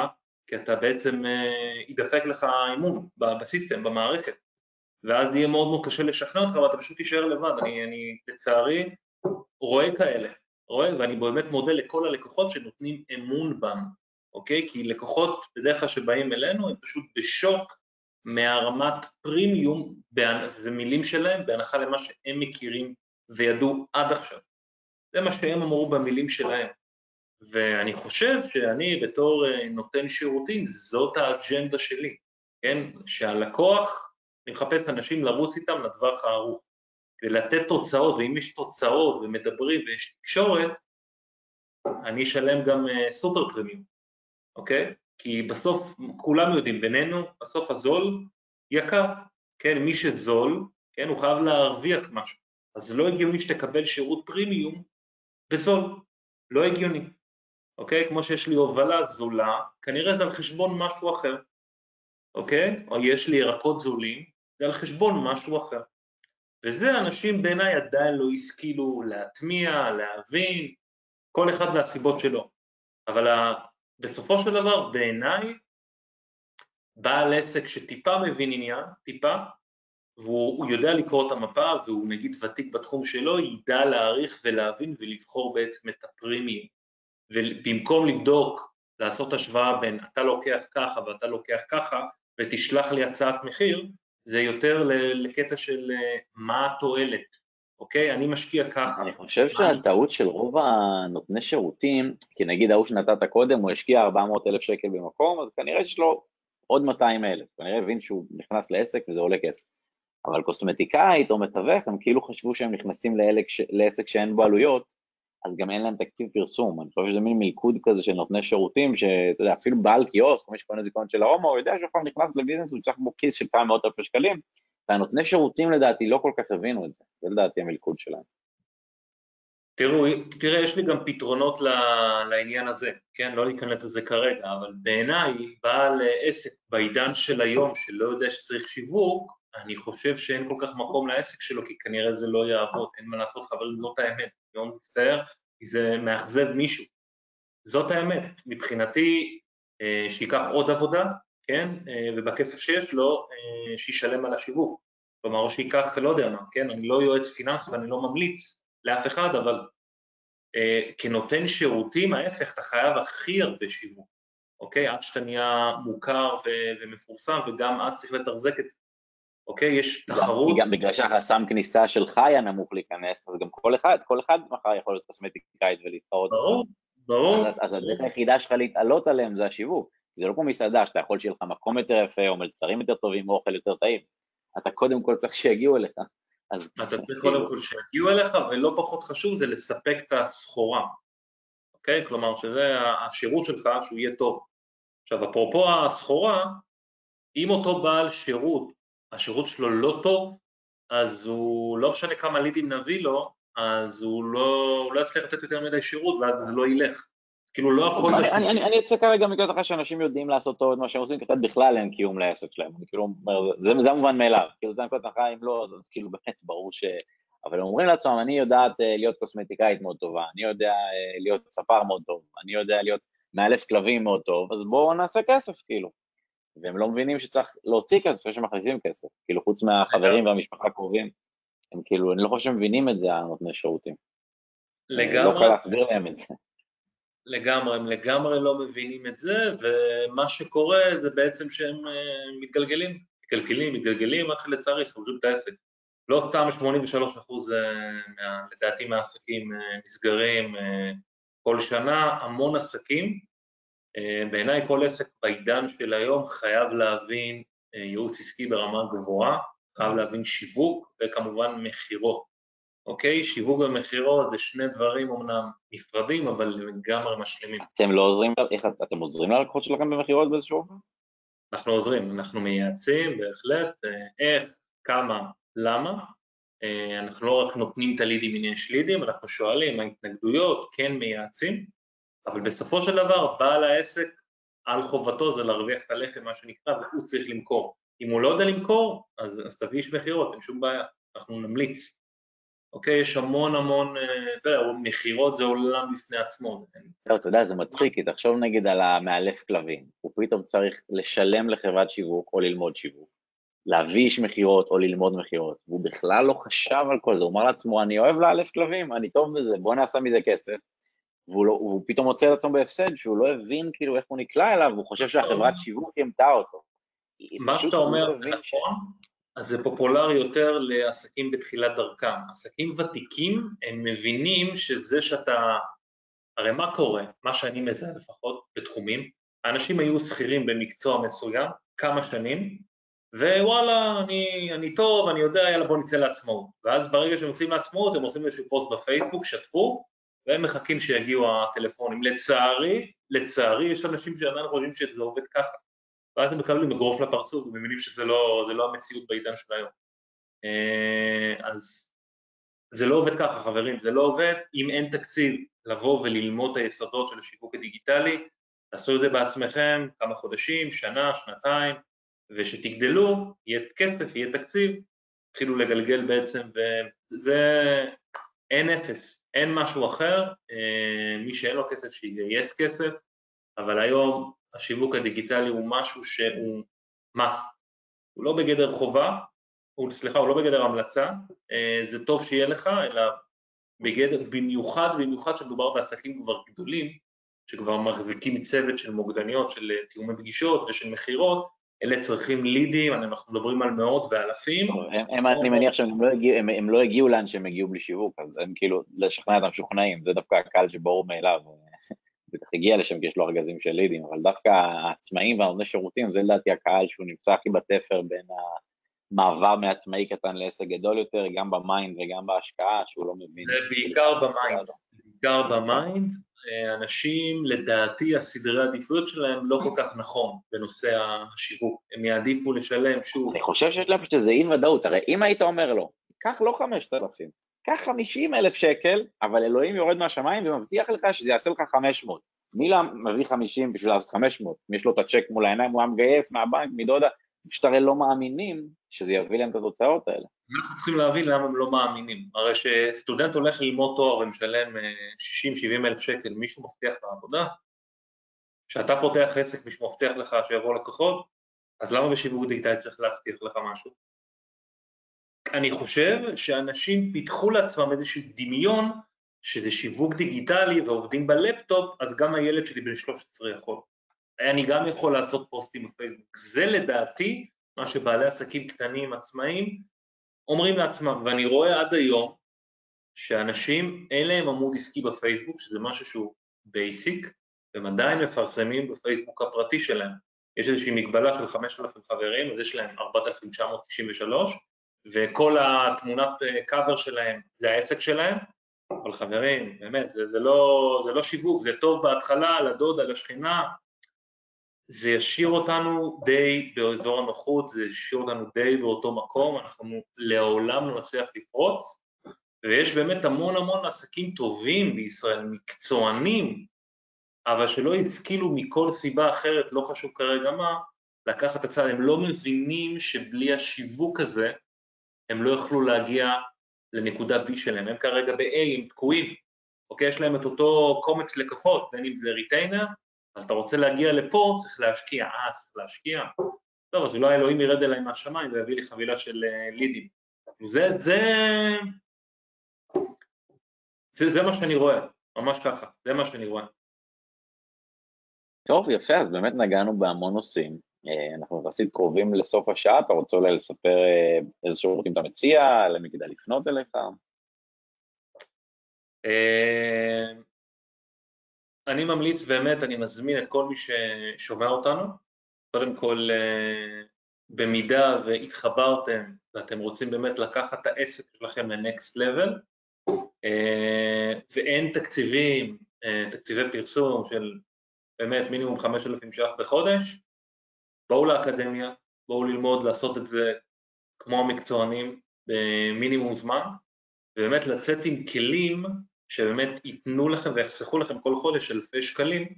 כי אתה בעצם אה, ידפק לך אימון בסיסטם, במערכת, ואז יהיה מאוד מאוד קשה לשכנע אותך ואתה פשוט תישאר לבד. אני, אני לצערי רואה כאלה, רואה, ואני באמת מודה לכל הלקוחות שנותנים אמון בנו, אוקיי? כי לקוחות בדרך כלל שבאים אלינו הם פשוט בשוק מהרמת פרימיום, זה מילים שלהם, בהנחה למה שהם מכירים וידעו עד עכשיו. זה מה שהם אמרו במילים שלהם. ואני חושב שאני בתור אה, נותן שירותים, זאת האג'נדה שלי, כן? שהלקוח, אני מחפש אנשים לרוץ איתם לטווח הארוך, כדי לתת תוצאות, ואם יש תוצאות ומדברים ויש תקשורת, אני אשלם גם אה, סופר פרימיום, אוקיי? כי בסוף כולם יודעים, בינינו, בסוף הזול יקר, כן? מי שזול, כן, הוא חייב להרוויח משהו. אז לא הגיוני שתקבל שירות פרימיום בזול, לא הגיוני. אוקיי? כמו שיש לי הובלה זולה, כנראה זה על חשבון משהו אחר. אוקיי? או יש לי ירקות זולים, זה על חשבון משהו אחר. וזה אנשים בעיניי עדיין לא השכילו להטמיע, להבין, כל אחד מהסיבות שלו. אבל בסופו של דבר, בעיניי, בעל עסק שטיפה מבין עניין, טיפה, והוא יודע לקרוא את המפה והוא נגיד ותיק בתחום שלו, ידע להעריך ולהבין ולבחור בעצם את הפרימיום. ובמקום לבדוק, לעשות השוואה בין אתה לוקח ככה ואתה לוקח ככה, ותשלח לי הצעת מחיר, זה יותר לקטע של אה, מה התועלת, אוקיי? אני משקיע ככה. אני חושב שהטעות של רוב הנותני שירותים, כי נגיד ההוא שנתת קודם, הוא השקיע 400 אלף שקל במקום, אז כנראה שיש לו עוד 200 אלף, כנראה הבין שהוא נכנס לעסק וזה עולה כסף. אבל קוסמטיקאית או מתווך, הם כאילו חשבו שהם נכנסים לעסק שאין בו עלויות, אז גם אין להם תקציב פרסום. אני חושב שזה מין מלכוד כזה של נותני שירותים, שאתה יודע, אפילו בעל קיוסק, מי שקונה זיכרון של ההומו, הוא יודע שהוא עכשיו נכנס לביזנס, הוא צריך בו כיס של כמה מאות אלפי שקלים, והנותני שירותים לדעתי לא כל כך הבינו את זה, זה לדעתי המלכוד שלהם. תראו, תראה, יש לי גם פתרונות לעניין הזה, כן? לא להיכנס לזה כרגע, אבל בעיניי, בעל עסק בעידן של היום, שלא יודע שצריך שיווק, אני חושב שאין כל כך מקום לעסק שלו, כי כנראה זה לא יעבוד, אין מה לעשות, חברים, זאת האמת. אני לא מצטער, כי זה מאכזב מישהו. זאת האמת. מבחינתי, אה, שייקח עוד עבודה, כן, אה, ובכסף שיש לו, אה, שישלם על השיווק. כלומר, או שייקח, לא יודע מה, כן, אני לא יועץ פיננסי ואני לא ממליץ לאף אחד, אבל כנותן שירותים, ההפך, אתה חייב הכי הרבה שיווק, אוקיי? עד שאתה נהיה מוכר ומפורסם, וגם עד צריך לתחזק את זה. אוקיי? יש תחרות. כי גם בגלל שהחסם כניסה שלך היה נמוך להיכנס, אז גם כל אחד, כל אחד מחר יכול להיות קוסמטיקאית ולהתחרות. ברור, ברור. אז, אז הדרך היחידה שלך להתעלות עליהם זה השיווק. זה לא כמו מסעדה, שאתה יכול שיהיה לך מקום יותר יפה, או מלצרים יותר טובים, או אוכל יותר טעים. אתה קודם כל צריך שיגיעו אליך. אז אתה צריך קודם כל שיגיעו אליך, ולא פחות חשוב זה לספק את הסחורה, אוקיי? כלומר שזה השירות שלך, שהוא יהיה טוב. עכשיו, אפרופו הסחורה, אם אותו בעל שירות השירות שלו לא טוב, אז הוא, לא משנה כמה לידים נביא לו, אז הוא לא, הוא לא יצליח לתת יותר מדי שירות ואז זה לא ילך. כאילו לא הכל... אני, אני, אני, יוצא כרגע מנקודת אחת שאנשים יודעים לעשות טוב את מה שהם עושים, כי בכלל אין קיום לעסק שלהם, אני כאילו אומר, זה, זה המובן מאליו, כאילו זה נקודת אחת, אם לא, אז כאילו (laughs) באמת ברור ש... אבל הם אומרים לעצמם, אני יודעת uh, להיות קוסמטיקאית מאוד טובה, אני יודע uh, להיות ספר מאוד טוב, אני יודע להיות מאלף כלבים מאוד טוב, אז בואו נעשה כסף, כאילו. והם לא מבינים שצריך להוציא כסף לפני שמכניסים כסף, כאילו חוץ מהחברים והמשפחה הקרובים, הם כאילו, אני לא חושב שהם מבינים את זה, הנותני שירותים. לגמרי. לא קל להסביר להם את זה. לגמרי, הם לגמרי לא מבינים את זה, ומה שקורה זה בעצם שהם אה, מתגלגלים, מתגלגלים, מתגלגלים, רק לצערי סוגרים את העסק. לא סתם 83 אחוז, אה, לדעתי, מהעסקים אה, נסגרים כל שנה, המון עסקים, אה, בעיניי כל עסק בעידן של היום חייב להבין אה, ייעוץ עסקי ברמה גבוהה, חייב להבין שיווק וכמובן מכירות, אוקיי? שיווק ומכירות זה שני דברים אמנם נפרדים, אבל לגמרי משלימים. אתם לא עוזרים, איך אתם עוזרים ללקוחות שלכם במכירות באיזשהו אופן? אנחנו עוזרים, אנחנו מייעצים בהחלט, אה, איך, כמה, למה. אנחנו לא רק נותנים את הלידים אם יש לידים, אנחנו שואלים מה ההתנגדויות, כן מייעצים. אבל בסופו של דבר בעל העסק על חובתו זה להרוויח את הלחם מה שנקרא והוא צריך למכור. אם הוא לא יודע למכור אז, אז תביא איש מכירות, אין שום בעיה, אנחנו נמליץ. אוקיי, יש המון המון, אה, אתה יודע, מכירות זה עולם בפני עצמו. לא, אתה יודע, זה מצחיק, כי תחשוב נגיד על המאלף כלבים, הוא פתאום צריך לשלם לחברת שיווק או ללמוד שיווק, להביא איש מכירות או ללמוד מכירות, והוא בכלל לא חשב על כל זה, הוא אמר לעצמו, אני אוהב לאלף כלבים, אני טוב בזה, בוא נעשה מזה כסף, והוא, לא, והוא פתאום מוצא את עצמו בהפסד, שהוא לא הבין כאילו איך הוא נקלע אליו, והוא חושב שהחברת שיווק ימתה אותו. מה שאתה אומר לא זה נכון, ש... אז זה פופולרי יותר לעסקים בתחילת דרכם. עסקים ותיקים, הם מבינים שזה שאתה... הרי מה קורה, מה שאני מזהה לפחות בתחומים, האנשים היו שכירים במקצוע מסוים כמה שנים, ווואלה, אני, אני טוב, אני יודע, יאללה בוא נצא לעצמאות. ואז ברגע שהם יוצאים לעצמאות, הם עושים איזשהו פוסט בפייסבוק, שתפו, והם מחכים שיגיעו הטלפונים. לצערי, לצערי, יש אנשים שעדיין חושבים שזה עובד ככה, ואז הם מקבלים אגרוף לפרצוף ומבינים שזה לא, לא המציאות בעידן של היום. אה, אז זה לא עובד ככה, חברים, זה לא עובד אם אין תקציב לבוא וללמוד את היסודות של השיווק הדיגיטלי, תעשו את זה בעצמכם כמה חודשים, שנה, שנתיים, ושתגדלו, יהיה כסף, יהיה תקציב, תתחילו לגלגל בעצם, וזה אין אפס, אין משהו אחר, אה, מי שאין לו כסף שיגייס כסף, אבל היום השיווק הדיגיטלי הוא משהו שהוא must, הוא לא בגדר חובה, הוא, סליחה, הוא לא בגדר המלצה, אה, זה טוב שיהיה לך, אלא בגדר, במיוחד, במיוחד שמדובר בעסקים כבר גדולים, שכבר מחזיקים צוות של מוקדניות, של תיאומי פגישות ושל מכירות, אלה צריכים לידים, אנחנו מדברים על מאות ואלפים. הם, אני מניח שהם לא, לא הגיעו לאן שהם הגיעו בלי שיווק, אז הם כאילו, לשכנע את המשוכנעים, זה דווקא הקהל שברור מאליו. בטח הגיע לשם כי יש לו ארגזים של לידים, אבל דווקא העצמאים והנותני שירותים, זה לדעתי הקהל שהוא נמצא הכי בתפר בין המעבר מעצמאי קטן לעסק גדול יותר, גם ב mind וגם בהשקעה, שהוא לא מבין. זה בעיקר ב mind, בעיקר ב mind, אנשים, לדעתי הסדרי העדיפויות שלהם לא כל כך נכון בנושא השיווק, הם יעדיפו לשלם שוב. אני חושב שיש להם איזה אי ודאות, הרי אם היית אומר לו, קח לא 5,000, קח 50 אלף שקל, אבל אלוהים יורד מהשמיים ומבטיח לך שזה יעשה לך 500. מי לא מביא 50 בשביל לעשות 500? אם יש לו את הצ'ק מול העיניים, הוא היה מגייס מהבנק, מדודה, פשוט הרי לא מאמינים שזה יביא להם את התוצאות האלה. אנחנו צריכים להבין למה הם לא מאמינים. הרי שסטודנט הולך ללמוד תואר ומשלם 60-70 אה, אלף שקל, מישהו מבטיח לעבודה? כשאתה פותח עסק מישהו מבטיח לך שיבוא לקוחות, אז למה בשיווק דיגיטלי צריך להבטיח לך משהו? אני חושב שאנשים פיתחו לעצמם איזשהו דמיון שזה שיווק דיגיטלי ועובדים בלפטופ, אז גם הילד שלי בן 13 יכול. אני גם יכול לעשות פוסטים בפייסבוק. זה לדעתי מה שבעלי עסקים קטנים, עצמאים, אומרים לעצמם, ואני רואה עד היום שאנשים, אין להם עמוד עסקי בפייסבוק, שזה משהו שהוא basic, והם עדיין מפרסמים בפייסבוק הפרטי שלהם. יש איזושהי מגבלה של 5,000 חברים, אז יש להם 4,993, וכל התמונת קאבר שלהם זה העסק שלהם, אבל חברים, באמת, זה, זה, לא, זה לא שיווק, זה טוב בהתחלה, לדודה, לשכינה, זה ישאיר אותנו די באזור הנוחות, זה ישאיר אותנו די באותו מקום, אנחנו לעולם לא נצליח לפרוץ, ויש באמת המון המון עסקים טובים בישראל, מקצוענים, אבל שלא השכילו מכל סיבה אחרת, לא חשוב כרגע מה, לקחת את הצד, הם לא מבינים שבלי השיווק הזה, הם לא יוכלו להגיע לנקודה B שלהם, הם כרגע ב-A, הם תקועים, אוקיי? יש להם את אותו קומץ לקוחות, בין אם זה ריטיינר, אז אתה רוצה להגיע לפה, צריך להשקיע, אה, צריך להשקיע. טוב, אז אולי אלוהים ירד אליי מהשמיים ויביא לי חבילה של uh, לידים. זה, זה, זה, זה מה שאני רואה, ממש ככה, זה מה שאני רואה. טוב, יפה, אז באמת נגענו בהמון נושאים. אה, אנחנו יחסית קרובים לסוף השעה, אתה רוצה אולי לספר אה, איזה שירותים אתה מציע, למי כדאי לפנות אליך? אני ממליץ באמת, אני מזמין את כל מי ששומע אותנו, קודם כל אה, במידה והתחברתם ואתם רוצים באמת לקחת את העסק שלכם ל-next level אה, ואין תקציבים, אה, תקציבי פרסום של באמת מינימום 5,000 ש"ח בחודש, בואו לאקדמיה, בואו ללמוד לעשות את זה כמו המקצוענים במינימום זמן ובאמת לצאת עם כלים שבאמת ייתנו לכם ויחסכו לכם כל חודש אלפי שקלים,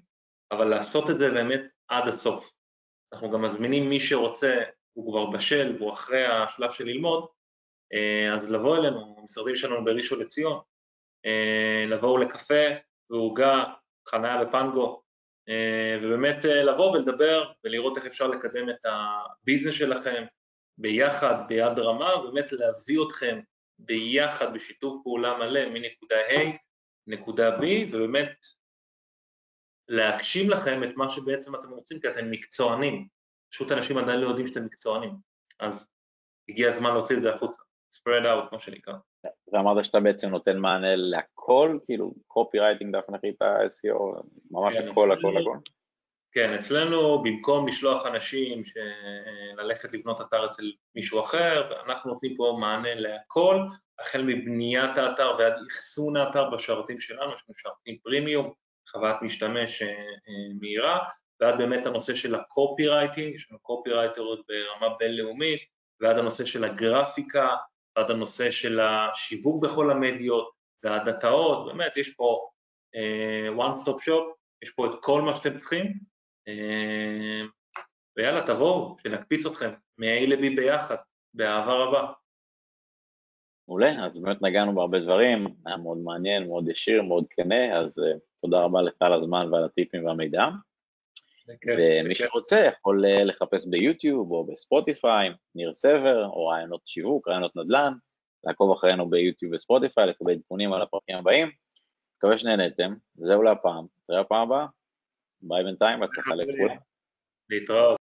אבל לעשות את זה באמת עד הסוף. אנחנו גם מזמינים מי שרוצה, הוא כבר בשל והוא אחרי השלב של ללמוד, אה, אז לבוא אלינו, המשרדים שלנו בראשון לציון, אה, לבואו לקפה ועוגה, חניה בפנגו, אה, ובאמת לבוא ולדבר ולראות איך אפשר לקדם את הביזנס שלכם ביחד, ביד רמה, ובאמת להביא אתכם ביחד בשיתוף פעולה מלא מנקודה ה' נקודה B, ובאמת להגשים לכם את מה שבעצם אתם רוצים, כי אתם מקצוענים. פשוט אנשים עדיין לא יודעים שאתם מקצוענים, אז הגיע הזמן להוציא את זה החוצה, spread out, כמו שנקרא. ואמרת שאתה בעצם נותן מענה להכל, כאילו קופי רייטינג דף נחית SEO, ממש כן, הכל, הכל, הכל. כן, אצלנו במקום לשלוח אנשים ללכת לבנות אתר אצל מישהו אחר, אנחנו נותנים פה מענה להכל, החל מבניית האתר ועד אחסון האתר בשרתים שלנו, יש לנו שרתים פרימיום, חוויית משתמש אה, אה, מהירה, ועד באמת הנושא של הקופי רייטינג, יש לנו קופי רייטרות ברמה בינלאומית, ועד הנושא של הגרפיקה, ועד הנושא של השיווק בכל המדיות, ועד התאות, באמת יש פה uh, one stop shop, יש פה את כל מה שאתם צריכים, uh, ויאללה, תבואו, שנקפיץ אתכם מ-A ל-B ביחד, באהבה רבה. מעולה, אז באמת נגענו בהרבה דברים, היה מאוד מעניין, מאוד ישיר, מאוד כנה, אז uh, תודה רבה לך על הזמן ועל הטיפים והמידע. ומי שרוצה יכול uh, לחפש ביוטיוב או בספוטיפיי, ניר סבר, או רעיונות שיווק, רעיונות נדל"ן, לעקוב אחרינו ביוטיוב וספוטיפיי, לקבל עדכונים על הפרקים הבאים. מקווה שנהנתם, זהו להפעם, נתראה בפעם הבאה, ביי בינתיים, בהצלחה לכולם. להתראות.